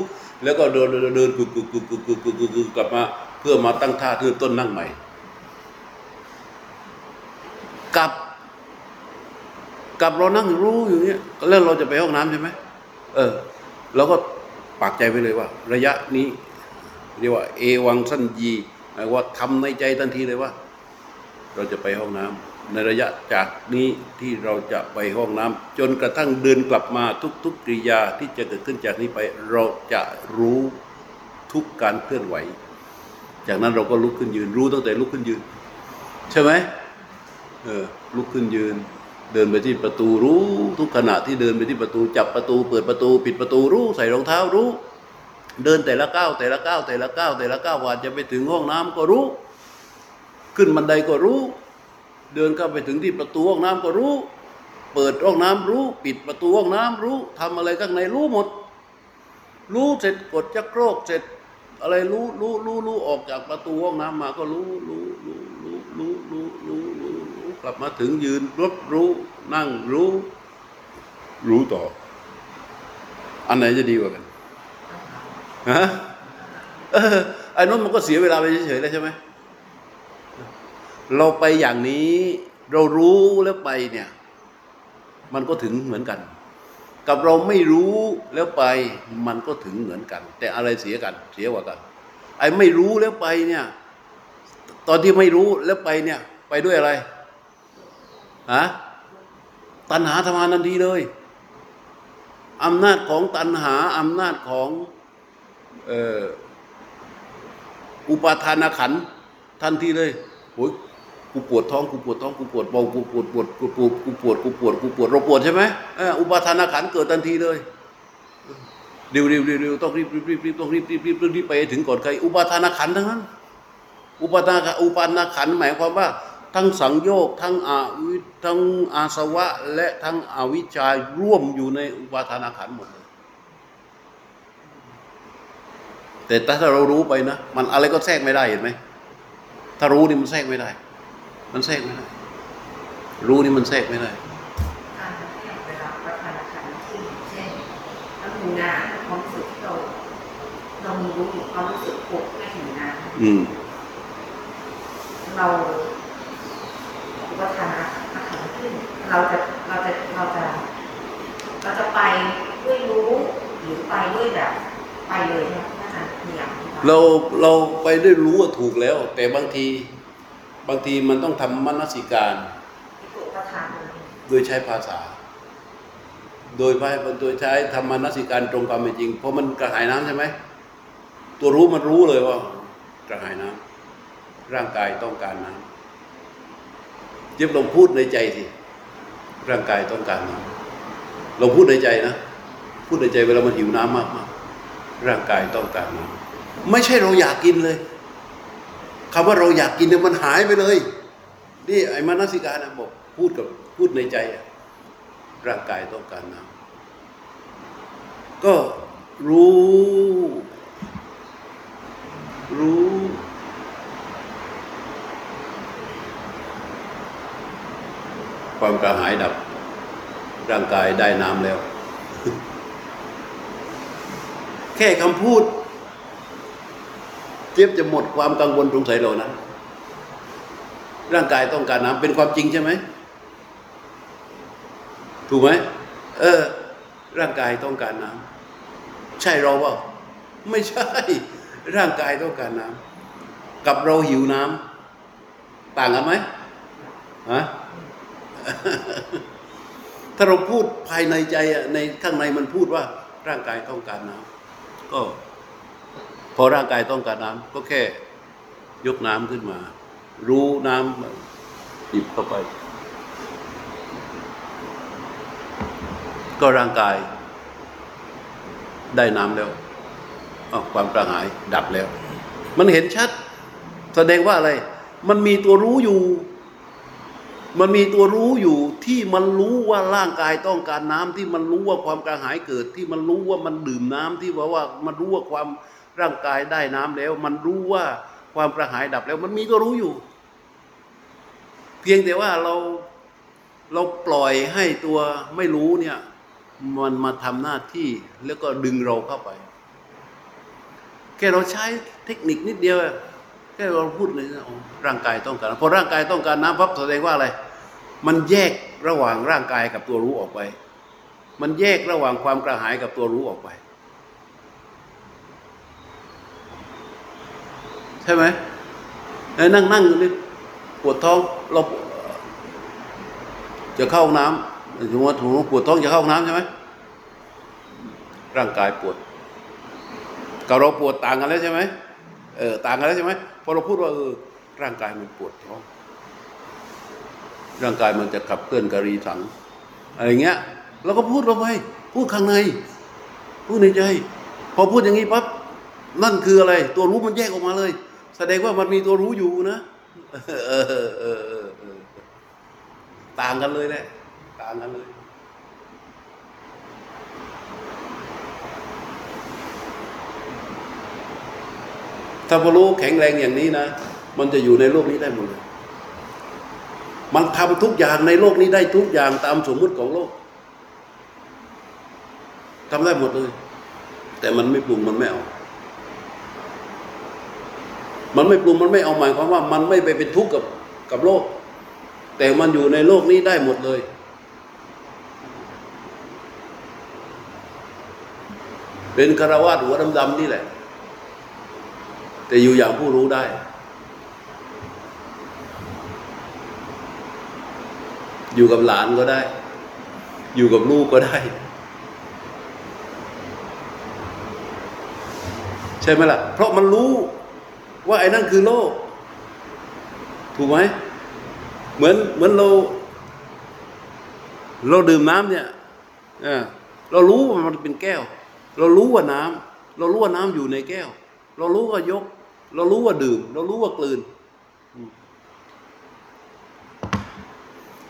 บแล้วก็เดินเดินเดินกึกกึกกึกกึกกึกกึกกึกกลับมา เพื่อมาตั้งท่าที่ต้นนั่งใหม่กลับกลับเรานั่งรู้อยู่เนี้ยแล้วเราจะไปห้องน้ำใช่ไหม เออเราก็ปากใจไปเลยว่า ระยะนี้เรียกว่า เอวังสั้นยีหมายว่าทำในใจทันทีเลยว่า เราจะไปห้องน้ำในระยะจากนี้ที่เราจะไปห้องน้ำจนกระทั่งเดินกลับมาทุกๆกริยาที่จะเกิดขึ้นจากนี้ไป เราจะรู้ทุกการเคลื่อนไหว จากนั้นเราก็ลุกขึ้นยืนรู้ตั้งแต่ลุกขึ้นยืน ใช่ไหมเออลุกขึ้นยืน เดินไปที่ประตูรู้ ทุกขณะที่เดินไปที่ประตูจับประตู เปิดประตู ปิดประตูรู้ ใส่รองเท้ารู้ เดินแต่ละก้าวแต่ละก้าวแต่ละก้าวแต่ละก้าวว่าจะไปถึงห้องน้ำก็รู้ ขึ้นบันไดก็รู้ เดินเข้าไปถึงที่ประตูห้องน้ำก็รู้ เปิดห้องน้ำรู้ ปิดประตูห้องน้ำรู้ ทำอะไรข้างในรู้หมด รู้เสร็จกดจักโครกเสร็จอะไรรู้รู้รู้รู้ออกจากประตูห้องน้ำมาก็รู้รู้รู้รู้รู้รู้รู้ กลับมาถึงยืนรถรู้ นั่งรู้ รู้ต่อ อันไหนจะดีกว่ากันฮะเออไอ้นู้นมันก็เสียเวลาไปเฉยๆแล้วใช่ไหมเราไปอย่างนี้เรารู้แล้วไปเนี่ย มันก็ถึงเหมือนกัน กับเราไม่รู้แล้วไป มันก็ถึงเหมือนกัน แต่อะไรเสียกันเสียกว่ากัน ไอ้ไม่รู้แล้วไปเนี่ย ตอนที่ไม่รู้แล้วไปเนี่ย ไปด้วยอะไร ฮะตัณหาทำงานทันทีเลยอำนาจของตัณหาอำนาจของเอ่อุปาทานขันทันทีเลยโอ้ยกูปวดท้องกูปวดท้องกูปวดเบากูปวดปวดกูปวดกูปวดกูปวดกูปวดเราปวดใช่ไหมอออุปาทานขันเกิดทันทีเลยเร็วเร็วเร็วเร็วต้องรีบรีบรีบรีบต้องรีบรีบรีบรีบรีบไปถึงก่อนใครอุปาทานขันทั้งนั้น อุปาทานอุปาทานขันหมายความว่า ทั้งสังโยกทั้งอาวิทั้งอาสวะ และทั้งอวิชชาร่วมอยู่ในอุปาทานขันธ์หมดเลยแต่ถ้าเรารู้ไปนะ มันอะไรก็แทรกไม่ได้เห็นไหมถ้ารู้นี่มันแทรกไม่ได้ มันแทรกไม่ได้ รู้นี่มันแทรกไม่ได้การที่เวลาประธานขันธ์ขึ้นเช่นถ้ามีงานความรู้สึกที่เราเรามีรู้อยู่ความรู้สึกปวดไม่ถึงงานอืมเรา อุปทานอาหารขึ้น เราจะเราจะเราจะเราจะไปด้วยรู้หรือไปด้วยแบบ ไปเลยนะอาจารย์พยายามอธิบายเราเราไปได้รู้ว่าถูกแล้ว แต่บางทีบางทีมันต้องทำมนสิการที่ตัวประธานเลยโดยใช้ภาษา โดยไปโดยใช้ธรรมนสิการตรงความเป็นจริง เพราะมันกระหายน้ำใช่ไหมตัวรู้มันรู้เลยว่ากระหายน้ำร่างกายต้องการน้ำ เย็บลองพูดในใจสิ ร่างกายต้องการน้ำลองพูดในใจนะ พูดในใจเวลามันหิวน้ำมากมากๆ ร่างกายต้องการน้ำไม่ใช่เราอยากกินเลยคำว่าเราอยากกินเนี่ยมันหายไปเลย นี่ไอ้มานสิการนะบอกพูดกับพูดในใจอะร่างกายต้องการน้ำก็รู้ รู้ ความกระหายดับ ร่างกายได้น้ำแล้ว แค่คำพูด เจี๊ยบจะหมดความกังวลสงสัยเหล่านั้นร่างกายต้องการน้ำเป็นความจริงใช่ไหมถูกไหมเออ ร่างกายต้องการน้ำใช่เราเปล่าไม่ใช่ ร่างกายต้องการน้ำกับเราหิวน้ำต่างกันไหมฮะ ถ้าเราพูดภายในใจอะในข้างในมันพูดว่าร่างกายต้องการน้ำก็ พอร่างกายต้องการน้ำก็แค่ยกน้ำขึ้นมา รู้น้ำหยิบเข้าไป ก็ร่างกาย ได้น้ำแล้วความกระหายดับแล้ว มันเห็นชัด แสดงว่าอะไร มันมีตัวรู้อยู่ มันมีตัวรู้อยู่ที่มันรู้ว่าร่างกายต้องการน้ำที่มันรู้ว่าความกระหายเกิด ที่มันรู้ว่ามันดื่มน้ำที่ว่าว่ามันรู้ว่าความร่างกายได้น้ำแล้ว มันรู้ว่าความกระหายดับแล้ว มันมีตัวรู้อยู่ เพียงแต่ว่าเราเราปล่อยให้ตัวไม่รู้เนี่ย มันมาทำหน้าที่แล้วก็ดึงเราเข้าไป แค่เราใช้เทคนิคนิดเดียว แค่เราพูดเลยนะร่างกายต้องการพอร่างกายต้องการน้ำพับแสดงว่าอะไร มันแยกระหว่างร่างกายกับตัวรู้ออกไป มันแยกระหว่างความกระหายกับตัวรู้ออกไป ใช่ไหมเอ้นั่งนั่งอยู่นี่ปวดท้องเราจะเข้าห้องน้ำสมมติว่าปวดท้องจะเข้าห้องน้ำใช่ไหมร่างกายปวดกับเราปวดต่างกันแล้วใช่ไหมเออต่างกันแล้วใช่ไหม พอเราพูดว่าเออร่างกายมันปวดท้อง ร่างกายมันจะขับเคลื่อนกรีสังอะไรเงี้ยเราก็พูดเราไปพูดข้างใน พูดในใจ พอพูดอย่างนี้ปั๊บนั่นคืออะไร ตัวรู้มันแยกออกมาเลย แสดงว่ามันมีตัวรู้อยู่นะเออเออเออเออเออต่างกันเลยแหละต่างกันเลย ถ้าพอรู้แข็งแรงอย่างนี้นะ มันจะอยู่ในโลกนี้ได้หมดเลยมันทำทุกอย่างในโลกนี้ได้ทุกอย่างตามสมมุติของโลกทำได้หมดเลย แต่มันไม่ปรุงมันไม่เอา มันไม่ปรุงมันไม่เอาหมายความว่า มันไม่ไปเป็นทุกข์กับกับโลก แต่มันอยู่ในโลกนี้ได้หมดเลยเป็นคารวาสหัวดำๆนี่แหละ แต่อยู่อย่างผู้รู้ได้ อยู่กับหลานก็ได้ อยู่กับลูกก็ได้ ใช่ไหมล่ะ เพราะมันรู้ว่าไอ้นั่นคือโลก ถูกไหมเหมือนเหมือนเราเราดื่มน้ำเนี่ยเออเรารู้ว่ามันเป็นแก้ว เรารู้ว่าน้ำเรารู้ว่าน้ำอยู่ในแก้ว เรารู้ว่ายก เรารู้ว่าดื่ม เรารู้ว่ากลืน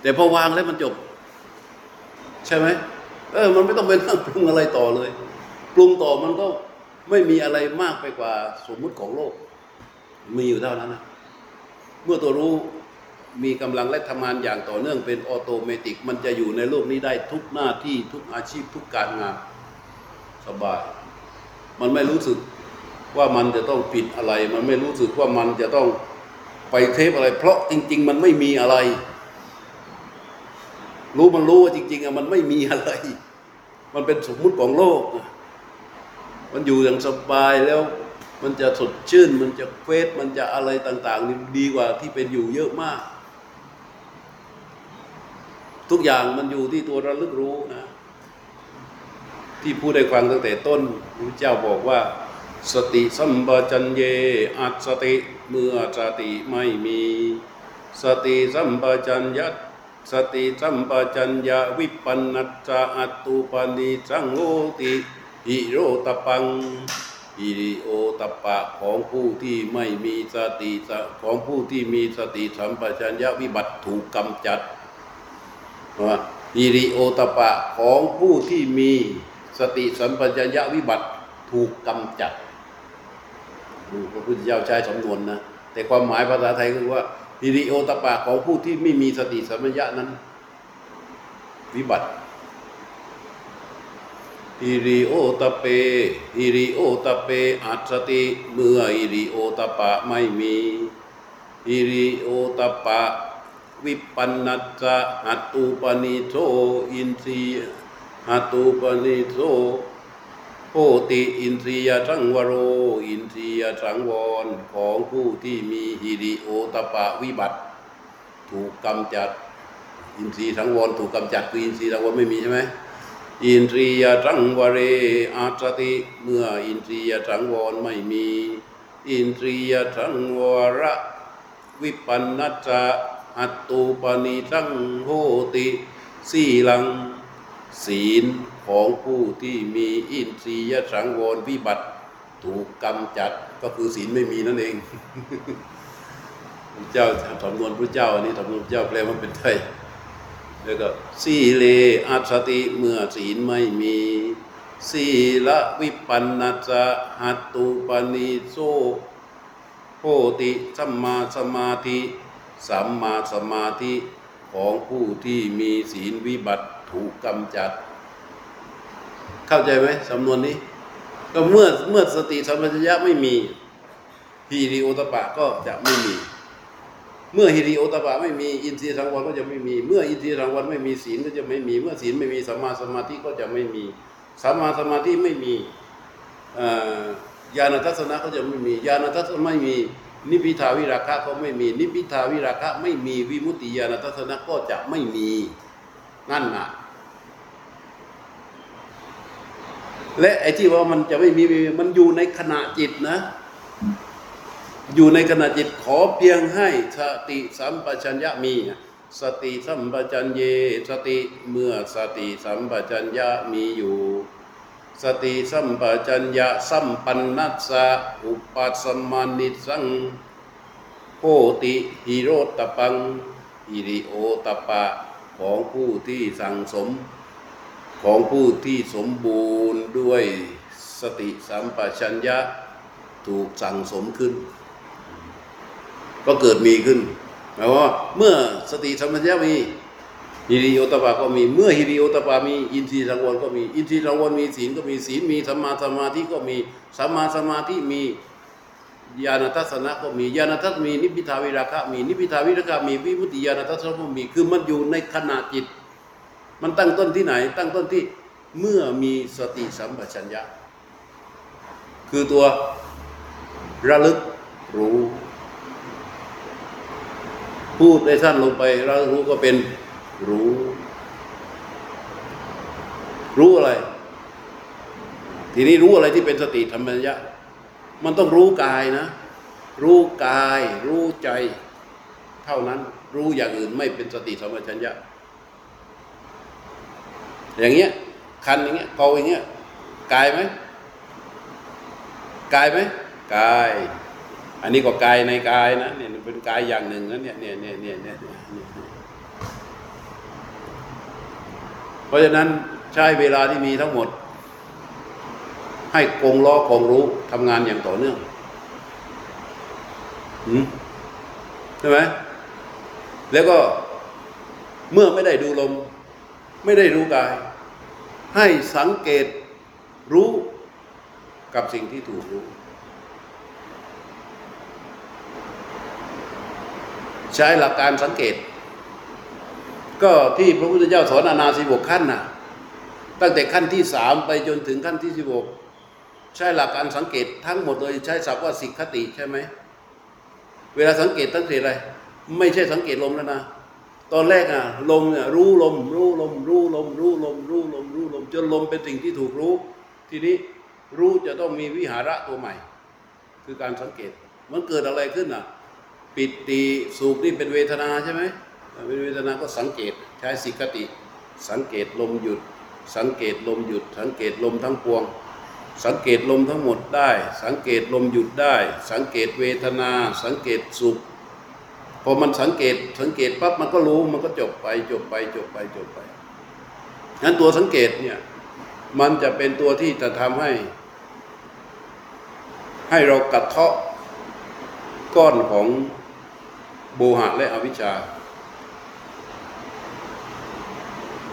แต่พอวางแล้วมันจบ ใช่ไหมเออ มันไม่ต้องไปนั่งปรุงอะไรต่อเลย ปรุงต่อมันก็ไม่มีอะไรมากไปกว่าสมมุติของโลก มีอยู่เท่านั้นนะเมื่อตัวรู้มีกำลังและทำงานอย่างต่อเนื่องเป็นออโตเมติก มันจะอยู่ในโลกนี้ได้ทุกหน้าที่ทุกอาชีพทุกการงาน สบาย มันไม่รู้สึก ว่ามันจะต้องผิดอะไร มันไม่รู้สึกว่ามันจะต้องไปเทปอะไร เพราะจริง ๆ มันไม่มีอะไร รู้มันรู้ว่าจริง ๆอะมันไม่มีอะไร มันเป็นสมมุติของโลก มันอยู่อย่างสบายแล้วมันจะสดชื่น มันจะเฟสมันจะอะไรต่าง ๆ นี่ดีกว่าที่เป็นอยู่เยอะมาก ทุกอย่างมันอยู่ที่ตัวระลึกรู้นะที่พูดได้ฟังตั้งแต่ต้นพระเจ้าบอกว่า สติสัมปชัญเยอัตสติเมื่อสติไม่มี สติสัมปชัญญะสติสัมปชัญญะวิปันนัจจอัตุปนิสังโฆติหิโรตปังหิริโอตปะของผู้ที่ไม่มีสติของผู้ที่มีสติสัมปชัญญะวิบัติถูกกำจัดฮิริโอตปะของผู้ที่มีสติสัมปชัญญะวิบัติถูกกำจัด พระพุทธเจ้าใช้สำนวนนะ แต่ความหมายภาษาไทยคือว่าฮิริโอตปะของผู้ที่ไม่มีสติสัมปชัญญะนั้น วิบัติ หิโรตตัปเป หิโรตตัปเป อสติ เมื่อหิริโอตตัปปะไม่มี หิโรตตัปปะ วิปันนัสสะ หตุปนิโสอินทรี หตุปนิโส โหติอินทรียสังวโร อินทรียสังวรของผู้ที่มีหิริโอตตัปปะวิบัติ ถูกกำจัด อินทรีย์สังวรถูกกำจัดคืออินทรีย์สังวรไม่มีใช่ไหมอินทรียสังวเรอาสติเมื่ออินทรียสังวรไม่มี อินทรียสังวรวิปันนัสสะอัตตุปนิสังโหติสีลัง ศีล ของผู้ที่มีอินทรียสังวรวิบัติถูกกำจัดก็คือศีลไม่มีนั่นเองพระเจ้าสำนวนพระเจ้าอันนี้สำนวนพระเจ้าแปลว่าเป็นไทยแล้วก็สีเลอัสติเมื่อศีลไม่มีสีละวิปันนัสหัตตุปนิโสโพติสัมมาสมาธิสัมมาสมาธิของผู้ที่มีศีลวิบัติถูกกำจัด เข้าใจไหมสำนวนนี้ ก็เมื่อเมื่อสติสัมปชัญญะไม่มีฮิริโอตปะก็จะไม่มี เมื่อฮิริโอตปะไม่มีอินทรีย์สังวรก็จะไม่มี เมื่ออินทรีย์สังวรไม่มีศีลก็จะไม่มี เมื่อศีลไม่มีสัมมาสมาธิก็จะไม่มีสัมมาสมาธิไม่มีญาณทัศนะก็จะไม่มีญาณทัศนะไม่มี นิพิทาวิราคะก็ไม่มี นิพพิทาวิราคะไม่มีวิมุตติญาณทัศนะก็จะไม่มีนั่นน่ะ และไอ้ที่ว่ามันจะไม่มีมันอยู่ในขณะจิตนะ อยู่ในขณะจิตขอเพียงให้สติสัมปชัญญะมี สติสัมปชัญเยสติเมื่อสติสัมปชัญญะมีอยู่ สติสัมปชัญญะสัมปันนัสสะอุปัสมานิสังโพติหิโรตปังหิริโอตปะของผู้ที่สั่งสม ของผู้ที่สมบูรณ์ด้วยสติสัมปชัญญะถูกสั่งสมขึ้น ก็เกิดมีขึ้นหมายว่าเมื่อสติสัมปชัญญะมีฮิริโอตปาก็มีเมื่อฮิริโอตปามีอินทรีย์สังวรก็มีอินทรีย์สังวรมีศีลก็มีศีลมีสัมมาสมาธิก็มีสัมมาสมาธิมีญาณทัศนะก็มีญาณทัศน์มีนิพพิทาวิราคะมีนิพพิทาวิราคะมีวิมุตติญาณทัศนะก็มีคือมันอยู่ในขณะจิต มันตั้งต้นที่ไหน ตั้งต้นที่เมื่อมีสติสัมปชัญญะ คือตัวระลึกรู้ พูดได้สั้นลงไประลึกรู้ก็เป็นรู้ รู้อะไร ทีนี้รู้อะไรที่เป็นสติธรรมัญญะ มันต้องรู้กายนะ รู้กาย รู้ใจ เท่านั้น รู้อย่างอื่นไม่เป็นสติสัมปชัญญะ อย่างเงี้ยคันอย่างเงี้ยเกาอย่างเงี้ยกายไหมกายไหมกาย อันนี้ก็กายในกายนะเนี่ยเป็นกายอย่างหนึ่งนะเนี่ยเนี่ยเนี่ยเนี่ยเนี่ยเนี่ยเพราะฉะนั้นใช้เวลาที่มีทั้งหมด ให้กงล้อกงรู้ทำงานอย่างต่อเนื่องใช่ไหมแล้วก็เมื่อไม่ได้ดูลม ไม่ได้รู้กาย ให้สังเกตรู้กับสิ่งที่ถูกรู้ ใช้หลักการสังเกต ก็ที่พระพุทธเจ้าสอนอนาสิบกขั้นน่ะตั้งแต่ขั้นที่สามไปจนถึงขั้นที่สิบกใช้หลักการสังเกตทั้งหมดเลยใช้ศัพท์ว่าสิกขติใช่ไหม เวลาสังเกตตั้งแต่อะไร ไม่ใช่สังเกตลมแล้วนะ ตอนแรกอะลมเนี่ยรู้ลม รู้ลม รู้ลม รู้ลม รู้ลม รู้ลมจนลมเป็นสิ่งที่ถูกรู้ ทีนี้รู้จะต้องมีวิหาระตัวใหม่ คือการสังเกต มันเกิดอะไรขึ้นอะ ปิติสุขนี่เป็นเวทนาใช่ไหมเป็นเวทนาก็สังเกตใช้สิกติ สังเกตลมหยุด สังเกตลมหยุด สังเกตลมทั้งปวง สังเกตลมทั้งหมดได้ สังเกตลมหยุดได้ สังเกตเวทนา สังเกตสุข พอมันสังเกตสังเกตปั๊บมันก็รู้มันก็จบไปจบไปจบไปจบไปงั้นตัวสังเกตเนี่ยมันจะเป็นตัวที่จะทำให้ ให้เรากัดเทาะก้อนของโบหะและอวิชชา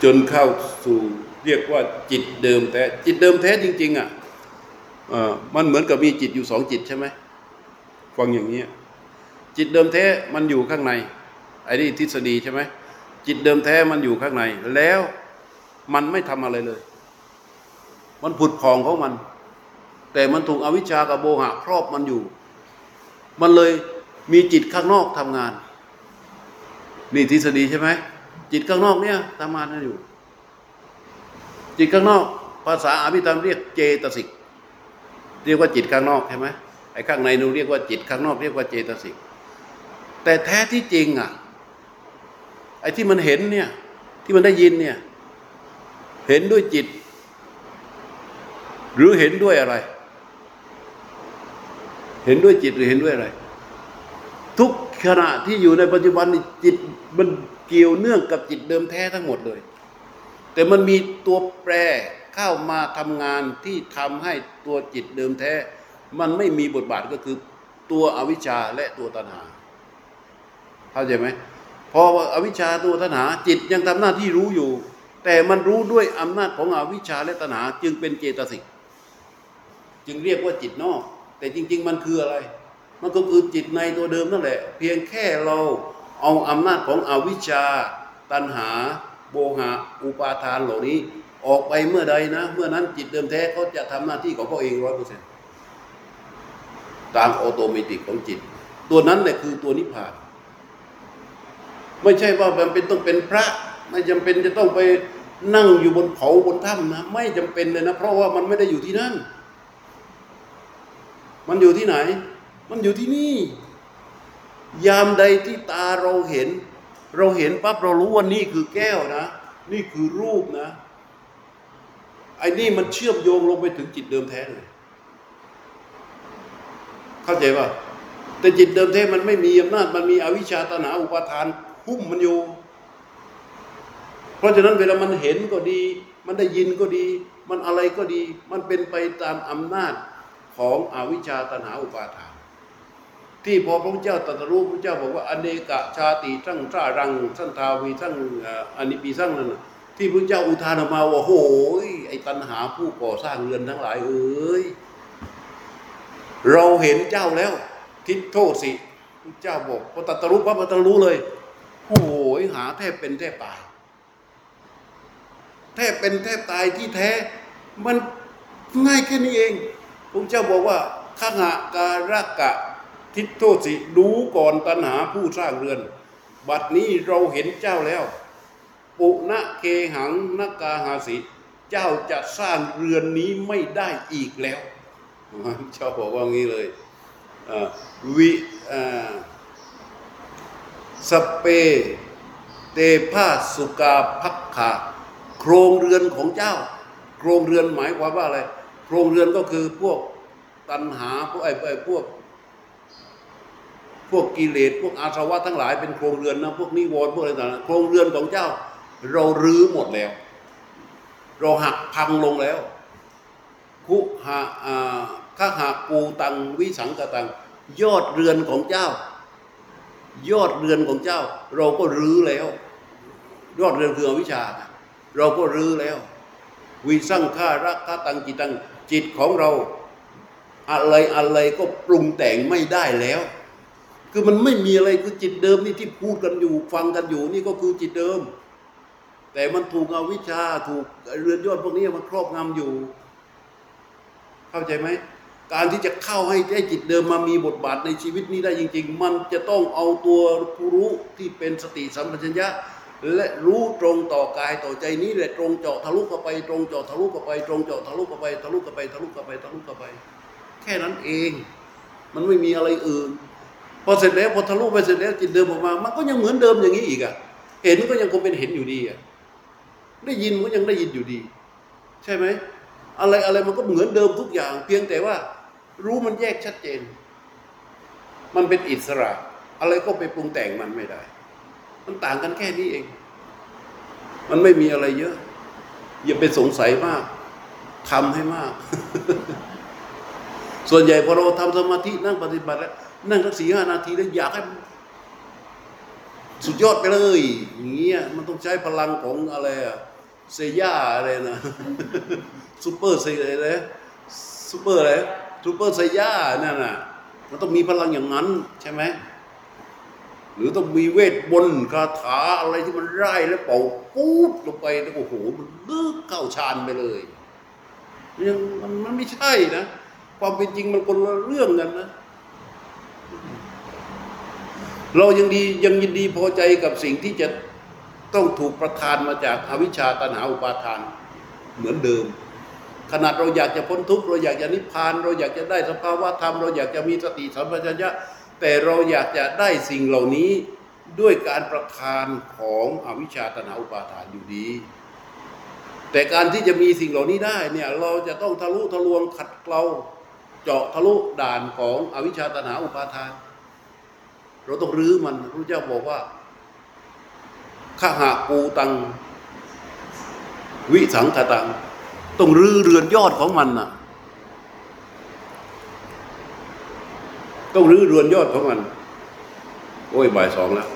จนเข้าสู่เรียกว่าจิตเดิมแท้จิตเดิมแท้จริง ๆอะเอ่อมันเหมือนกับมีจิตอยู่สองจิตใช่ไหมฟังอย่างนี้ จิตเดิมแท้มันอยู่ข้างในไอ้นี่ทฤษฎีใช่ไหมจิตเดิมแท้มันอยู่ข้างใน แล้วมันไม่ทำอะไรเลย มันผุดพองของมัน แต่มันถูกอวิชชากับโบหะครอบมันอยู่ มันเลยมีจิตข้างนอกทำงาน นี่ทฤษฎีใช่ไหมจิตข้างนอกเนี่ยทำงานนั่นอยู่ จิตข้างนอก ภาษาอภิธรรมเรียกเจตสิก เรียกว่าจิตข้างนอกใช่ไหมไอ้ข้างในนูเรียกว่าจิตข้างนอกเรียกว่าเจตสิก แต่แท้ที่จริงอะไอ้ที่มันเห็นเนี่ย ที่มันได้ยินเนี่ย เห็นด้วยจิต หรือเห็นด้วยอะไร เห็นด้วยจิตหรือเห็นด้วยอะไร ทุกขณะที่อยู่ในปัจจุบันนี่จิตมันเกี่ยวเนื่องกับจิตเดิมแท้ทั้งหมดเลย แต่มันมีตัวแปรเข้ามาทำงานที่ทำให้ตัวจิตเดิมแท้ มันไม่มีบทบาทก็คือตัวอวิชชาและตัวตัณหา เข้าใจไหมพออวิชชาตัวตัณหาจิตยังทำหน้าที่รู้อยู่ แต่มันรู้ด้วยอำนาจของอวิชชาและตัณหาจึงเป็นเจตสิกจึงเรียกว่าจิตนอก แต่จริง ๆ มันคืออะไร มันก็คือจิตในตัวเดิมนั่นแหละ เพียงแค่เราเอาอำนาจของอวิชชา ตัณหา โบหะอุปาทานเหล่านี้ ออกไปเมื่อใดนะ เมื่อนั้นจิตเดิมแท้เขาจะทำหน้าที่ของเขาเองร้อยเปอร์เซ็นต์ตามออโตเมติกของจิต ตัวนั้นแหละคือตัวนิพพาน ไม่ใช่ว่ามันเป็นต้องเป็นพระ ไม่จำเป็นจะต้องไปนั่งอยู่บนเขาบนถ้ำนะไม่จำเป็นเลยนะ เพราะว่ามันไม่ได้อยู่ที่นั่น มันอยู่ที่ไหน มันอยู่ที่นี่ ยามใดที่ตาเราเห็น เราเห็นปั๊บเรารู้ว่านี่คือแก้วนะ นี่คือรูปนะไอ้นี่มันเชื่อมโยงลงไปถึงจิตเดิมแท้เลย เข้าใจป่ะแต่จิตเดิมแท้มันไม่มีอำนาจมันมีอวิชชาตนาอุปาทาน หุ้มมันอยู่ เพราะฉะนั้นเวลามันเห็นก็ดี มันได้ยินก็ดี มันอะไรก็ดี มันเป็นไปตามอำนาจของอวิชชาตนาอุปาทาน ที่พอพระพุทธเจ้าตรัสรู้พระพุทธเจ้าบอกว่าอเนกชาติทั้งท่ารังทั้งทาวีทั้งอ่ออนิปีทั้งนั่นที่พระพุทธเจ้าอุทานออกมาว่าโอ้โหไอ้ตัณหาผู้ก่อสร้างเรือนทั้งหลายเอ้ยเราเห็นเจ้าแล้ว ทิศโทษสิพระเจ้าบอกพอตรัสรู้พระพระตรัสรู้เลย โอ้โหหาแทบเป็นแทบตาย แทบเป็นแทบตายที่แท้ มันง่ายแค่นี้เองพระเจ้าบอกว่าขหะการะกะทิฏโทสิรู้ก่อนตัณหาผู้สร้างเรือน บัดนี้เราเห็นเจ้าแล้ว ปุณะเคหังนกาหาสิเจ้าจะสร้างเรือนนี้ไม่ได้อีกแล้ว เจ้าบอกว่างี้เลยวิ สเป เตภาสุกาพักขาโครงเรือนของเจ้า โครงเรือนหมายความว่าอะไร โครงเรือนก็คือพวกตัณหาพวกไอ้ไอ้พวก พวกกิเลสพวกอาสวะทั้งหลายเป็นโครงเรือนนะพวกนิวรณ์พวกอะไรต่างๆโครงเรือนของเจ้า เรารื้อหมดแล้ว เราหักพังลงแล้วคุหาอ่าข้าหาปูตังวิสังกตัง ยอดเรือนของเจ้า ยอดเรือนของเจ้า เราก็รื้อแล้ว ยอดเรือนคืออวิชชา เราก็รื้อแล้ววิสังขารักขตังจิตังจิตของเรา อะไรอะไรก็ปรุงแต่งไม่ได้แล้ว คือมันไม่มีอะไรคือจิตเดิมนี่ที่พูดกันอยู่ ฟังกันอยู่นี่ก็คือจิตเดิม แต่มันถูกอวิชชาถูกเรือนยอดพวกนี้มันครอบงำอยู่ เข้าใจไหม การที่จะเข้าให้ให้จิตเดิมมามีบทบาทในชีวิตนี้ได้จริง ๆ มันจะต้องเอาตัวผู้รู้ที่เป็นสติสัมปชัญญะ และรู้ตรงต่อกายต่อใจนี้แหละตรงเจาะทะลุเข้าไป ตรงเจาะทะลุเข้าไป ตรงเจาะทะลุเข้าไป ทะลุเข้าไป ทะลุเข้าไป ทะลุเข้าไป แค่นั้นเอง มันไม่มีอะไรอื่น พอเสร็จแล้วพอทะลุไปเสร็จแล้วจิตเดิมออกมา มันก็ยังเหมือนเดิมอย่างนี้อีกอะเห็นก็ยังคงเป็นเห็นอยู่ดีอะได้ยินก็ยังได้ยินอยู่ดี ใช่ไหมอะไรอะไรมันก็เหมือนเดิมทุกอย่าง เพียงแต่ว่า รู้มันแยกชัดเจน มันเป็นอิสระ อะไรก็ไปปรุงแต่งมันไม่ได้ มันต่างกันแค่นี้เอง มันไม่มีอะไรเยอะ อย่าไปสงสัยมากทำให้มาก ส่วนใหญ่พอเราทำสมาธินั่งปฏิบัติแล้วนั่งสักสี่ห้านาทีแล้วอยากให้สุดยอดไปเลยอย่างเงี้ยมันต้องใช้พลังของอะไรอะไซย่าอะไรนะซูเปอร์เซอะไรซูเปอร์อะไร ซูเปอร์ไซย่านั่นน่ะมันต้องมีพลังอย่างนั้นใช่ไหมหรือต้องมีเวทมนคาถาอะไรที่มันไร้แล้วเป่าปุ๊บลงไปแล้วโอ้โหมันลึกเข้าฌานไปเลยยังมันมันไม่ใช่นะความเป็นจริงมันคนละเรื่องกันนะ เรายังดียังยินดีพอใจกับสิ่งที่จะต้องถูกประทานมาจากอวิชชาตัณหาอุปาทานเหมือนเดิม ขนาดเราอยากจะพ้นทุกข์เราอยากจะนิพพาน เราอยากจะได้สภาวะธรรม เราอยากจะมีสติสัมปชัญญะแต่เราอยากจะได้สิ่งเหล่านี้ด้วยการประทานของอวิชชาตัณหาอุปาทานอยู่ดี แต่การที่จะมีสิ่งเหล่านี้ได้เนี่ยเราจะต้องทะลุทะลวงขัดเกลาเจาะทะลุด่านของอวิชชาตัณหาอุปาทาน เราต้องรื้อมันพระเจ้าบอกว่าข้าหาปูตัง วิสังขตัง ต้องรื้อเรือนยอดของมันน่ะ ต้องรื้อเรือนยอดของมัน โอ้ยบ่ายสองแล้ว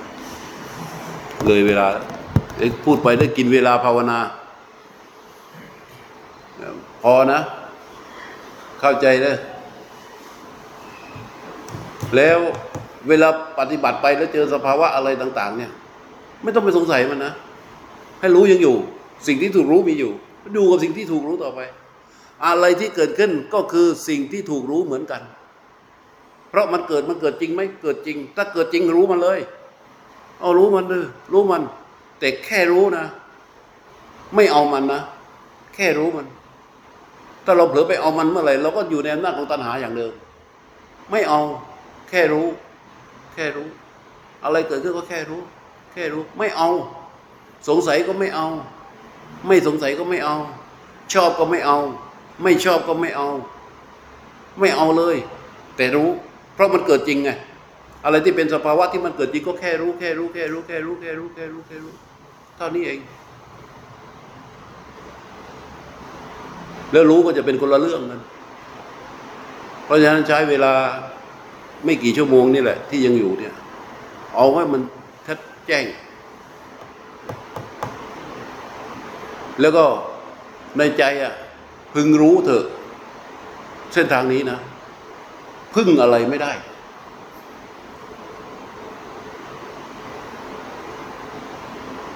เลยเวลาพูดไปได้กินเวลาภาวนา พอนะ เข้าใจเลยแล้วเวลาปฏิบัติไปแล้วเจอสภาวะอะไรต่าง ๆ เนี่ย ไม่ต้องไปสงสัยมันนะ ให้รู้ยังอยู่ สิ่งที่ถูกรู้มีอยู่ ดูกับสิ่งที่ถูกรู้ต่อไป อะไรที่เกิดขึ้นก็คือสิ่งที่ถูกรู้เหมือนกัน เพราะมันเกิดมันเกิดจริงไหมเกิดจริง ถ้าเกิดจริงรู้มันเลย เอารู้มันเลยรู้มัน แต่แค่รู้นะ ไม่เอามันนะ แค่รู้มัน ถ้าเราเผลอไปเอามันเมื่อไหร่เราก็อยู่ในอำนาจของตัณหาอย่างเดิม ไม่เอาแค่รู้ แค่รู้ อะไรเกิดขึ้นก็แค่รู้ แค่รู้ ไม่เอา สงสัยก็ไม่เอา ไม่สงสัยก็ไม่เอา ชอบก็ไม่เอา ไม่ชอบก็ไม่เอา ไม่เอาเลย แต่รู้ เพราะมันเกิดจริงไงอะไรที่เป็นสภาวะที่มันเกิดจริงก็แค่รู้แค่รู้แค่รู้แค่รู้แค่รู้แค่รู้แค่รู้เท่านี้เอง แล้วรู้ก็จะเป็นคนละเรื่องกันเพราะฉะนั้นใช้เวลาไม่กี่ชั่วโมงนี่แหละ ที่ยังอยู่เนี่ย เอาให้มันชัดแจ้ง แล้วก็ในใจอะ พึงรู้เถอะ เส้นทางนี้นะ พึ่งอะไรไม่ได้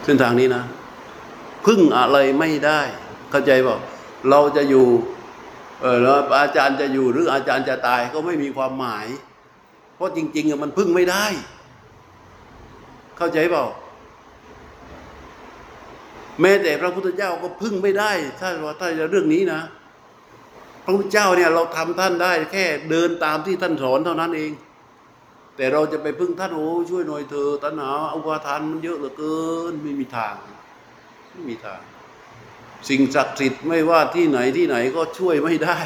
เส้นทางนี้นะ พึ่งอะไรไม่ได้ เข้าใจเปล่าเราจะอยู่ เออแล้วอาจารย์จะอยู่หรืออาจารย์จะตายก็ไม่มีความหมาย เพราะจริง ๆมันพึ่งไม่ได้ เข้าใจเปล่า แม้แต่พระพุทธเจ้าก็พึ่งไม่ได้ ถ้าว่าถ้าจะเรื่องนี้นะ พระพุทธเจ้าเนี่ยเราทำท่านได้แค่เดินตามที่ท่านสอนเท่านั้นเอง แต่เราจะไปพึ่งท่านโอ้ช่วยหน่อยเถอะตัณหาอุปาทานมันเยอะเหลือเกินไม่มีทางไม่มีทาง สิ่งศักดิ์สิทธิ์ไม่ว่าที่ไหนที่ไหนก็ช่วยไม่ได้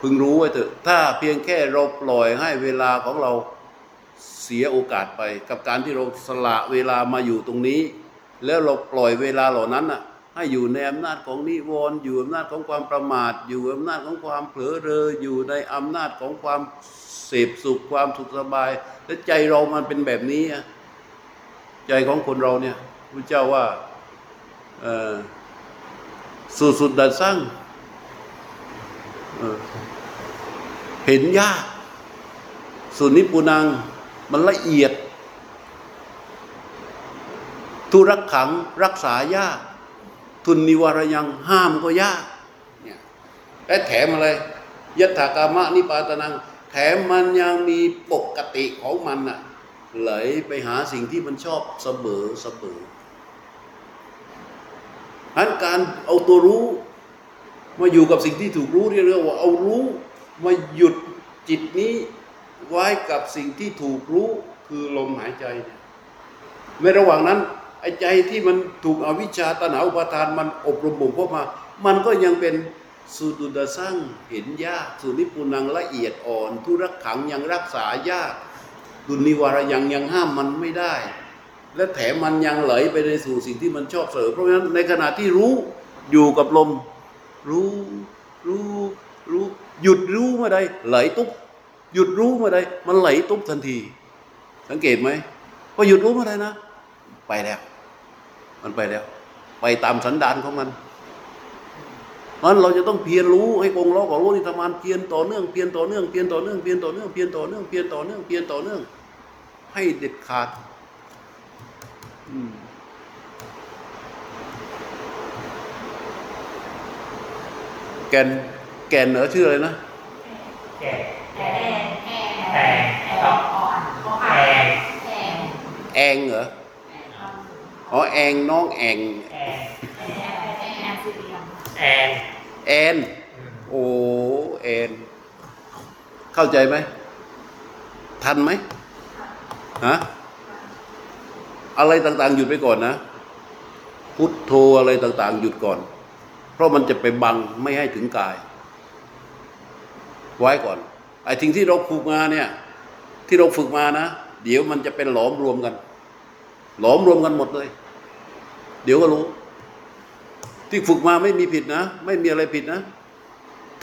พึงรู้ไว้เถอะ ถ้าเพียงแค่เราปล่อยให้เวลาของเราเสียโอกาสไป กับการที่เราสละเวลามาอยู่ตรงนี้ แล้วเราปล่อยเวลาเหล่านั้นน่ะให้อยู่ในอำนาจของนิวรณ์อยู่อำนาจของความประมาท อยู่อำนาจของความเผลอเรออยู่ในอำนาจของความเสพสุขความสุขสบาย และใจเรามันเป็นแบบนี้ใจของคนเราเนี่ยพระเจ้าว่าสุดสุดดัดสร้างเอ่อเห็นยากสุนิปุนังมันละเอียด ทุรักขังรักษายาก ทุนนิวรยังห้ามก็ยากเนี่ยและแถมอะไรยัตถากามะนิปาตนัง แถมมันยังมีปกติของมันน่ะไหลไปหาสิ่งที่มันชอบเสมอเสมออันการเอาตัวรู้ มาอยู่กับสิ่งที่ถูกรู้เรียกว่าเอารู้ มาหยุดจิตนี้ไว้กับสิ่งที่ถูกรู้คือลมหายใจเนี่ยในระหว่างนั้น ไอ้ใจที่มันถูกอวิชชาตนาอุปาทานมันอบรมบ่มเพาะมา มันก็ยังเป็นสุดุดสร้างเห็นยากสุนิปุนังละเอียดอ่อนทุรักขังยังรักษายากดุนิวารยังยังห้ามมันไม่ได้ และแถมมันยังไหลไปในสู่สิ่งที่มันชอบเสริมเพราะฉะนั้นในขณะที่รู้อยู่กับลม รู้รู้รู้หยุดรู้เมื่อใดไหลตุ๊บหยุดรู้เมื่อใดมันไหลตุ๊บทันที สังเกตไหมพอหยุดรู้เมื่อใดนะ ไปแล้ว มันไปแล้ว ไปตามสันดานของมันมันเราจะต้องเพียรรู้ให้กงล้อของรู้นี่ทำงานเพียรต่อเนื่องเพียรต่อเนื่องเพียรต่อเนื่องเพียรต่อเนื่องเพียรต่อเนื่องเพียรต่อเนื่องเพียรต่อเนื่อง ให้เด็ดขาดอืมแกนแกนเหนือชื่ออะไรนะแก่แอนแอนแองแอนครับอ่อนอ่อนแองแอนแองเหรอ อ๋อแองน้องแองแองแอนแอนสี่เหลี่ยมแอนแอนอืมโอ้แอนเข้าใจไหมทันไหมฮะอะไรต่างๆ หยุดไปก่อนนะ พุทโธอะไรต่างๆ หยุดก่อน เพราะมันจะไปบังไม่ให้ถึงกาย ไว้ก่อนไอ้ทิ้งที่เราฝึกมาเนี่ย ที่เราฝึกมานะ เดี๋ยวมันจะเป็นหลอมรวมกัน หลอมรวมกันหมดเลย เดี๋ยวก็รู้ ที่ฝึกมาไม่มีผิดนะ ไม่มีอะไรผิดนะ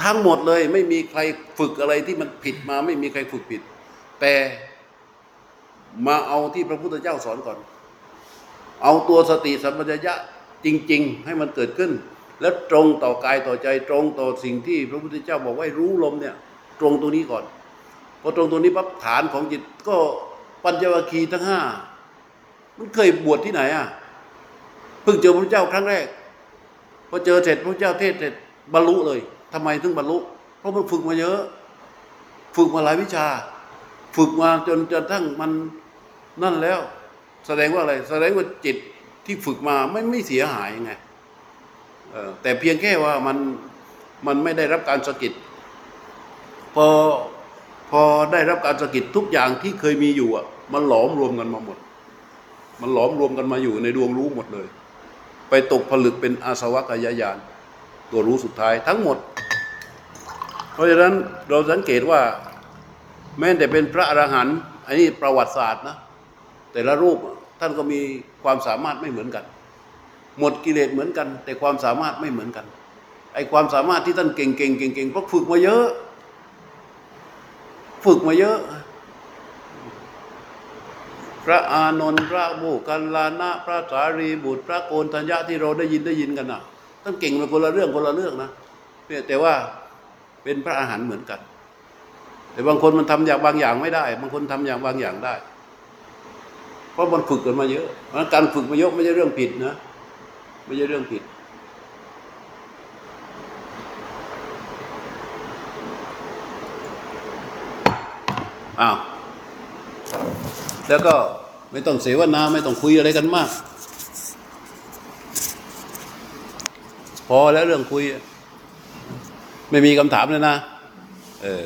ทั้งหมดเลย ไม่มีใครฝึกอะไรที่มันผิดมา ไม่มีใครฝึกผิด แต่มาเอาที่พระพุทธเจ้าสอนก่อน เอาตัวสติสัมปชัญญะจริง ๆ ให้มันเกิดขึ้น แล้วตรงต่อกายต่อใจตรงต่อสิ่งที่พระพุทธเจ้าบอกว่ารู้ลมเนี่ย ตรงตัวนี้ก่อนพอตรงตัวนี้ปั๊บฐานของจิตก็ปัญจวัคคีย์ทั้งห้า มันเคยบวชที่ไหนอะเพิ่งเจอพระเจ้าครั้งแรกพอเจอเสร็จพระเจ้าเทศเสร็จบรรลุเลยทำไมถึงบรรลุ เพราะมันฝึกมาเยอะ ฝึกมาหลายวิชา ฝึกมาจนจนทั้งมันนั่นแล้ว แสดงว่าอะไร แสดงว่าจิตที่ฝึกมาไม่ไม่เสียหายไงแต่เพียงแค่ว่ามันมันไม่ได้รับการสะกิดพอพอได้รับการสะกิดทุกอย่างที่เคยมีอยู่อะ มันหลอมรวมกันมาหมด มันหลอมรวมกันมาอยู่ในดวงรู้หมดเลย ไปตกผลึกเป็นอาสวะกายญาณตัวรู้สุดท้ายทั้งหมด เพราะฉะนั้นเราสังเกตว่า แม้แต่เป็นพระอรหันต์อันนี้ประวัติศาสตร์นะ แต่ละรูปท่านก็มีความสามารถไม่เหมือนกัน หมดกิเลสเหมือนกัน แต่ความสามารถไม่เหมือนกันไอ้ความสามารถที่ท่านเก่งๆเก่งๆเพราะฝึกมาเยอะ ฝึกมาเยอะ พระอานนท์พระโมคคัลลานะพระสารีบุตร พระโกนธัญญะที่เราได้ยินได้ยินกันนะท่านเก่งมาคนละเรื่องคนละเรื่องนะแต่ว่าเป็นพระอาหารเหมือนกัน แต่บางคนมันทำอย่างบางอย่างไม่ได้ บางคนทำอย่างบางอย่างได้ เพราะมันฝึกกันมาเยอะเพราะการฝึกมาเยอะไม่ใช่เรื่องผิดนะไม่ใช่เรื่องผิดอ้าว แล้วก็ไม่ต้องเสวนาไม่ต้องคุยอะไรกันมาก พอแล้วเรื่องคุย ไม่มีคำถามเลยนะ เออ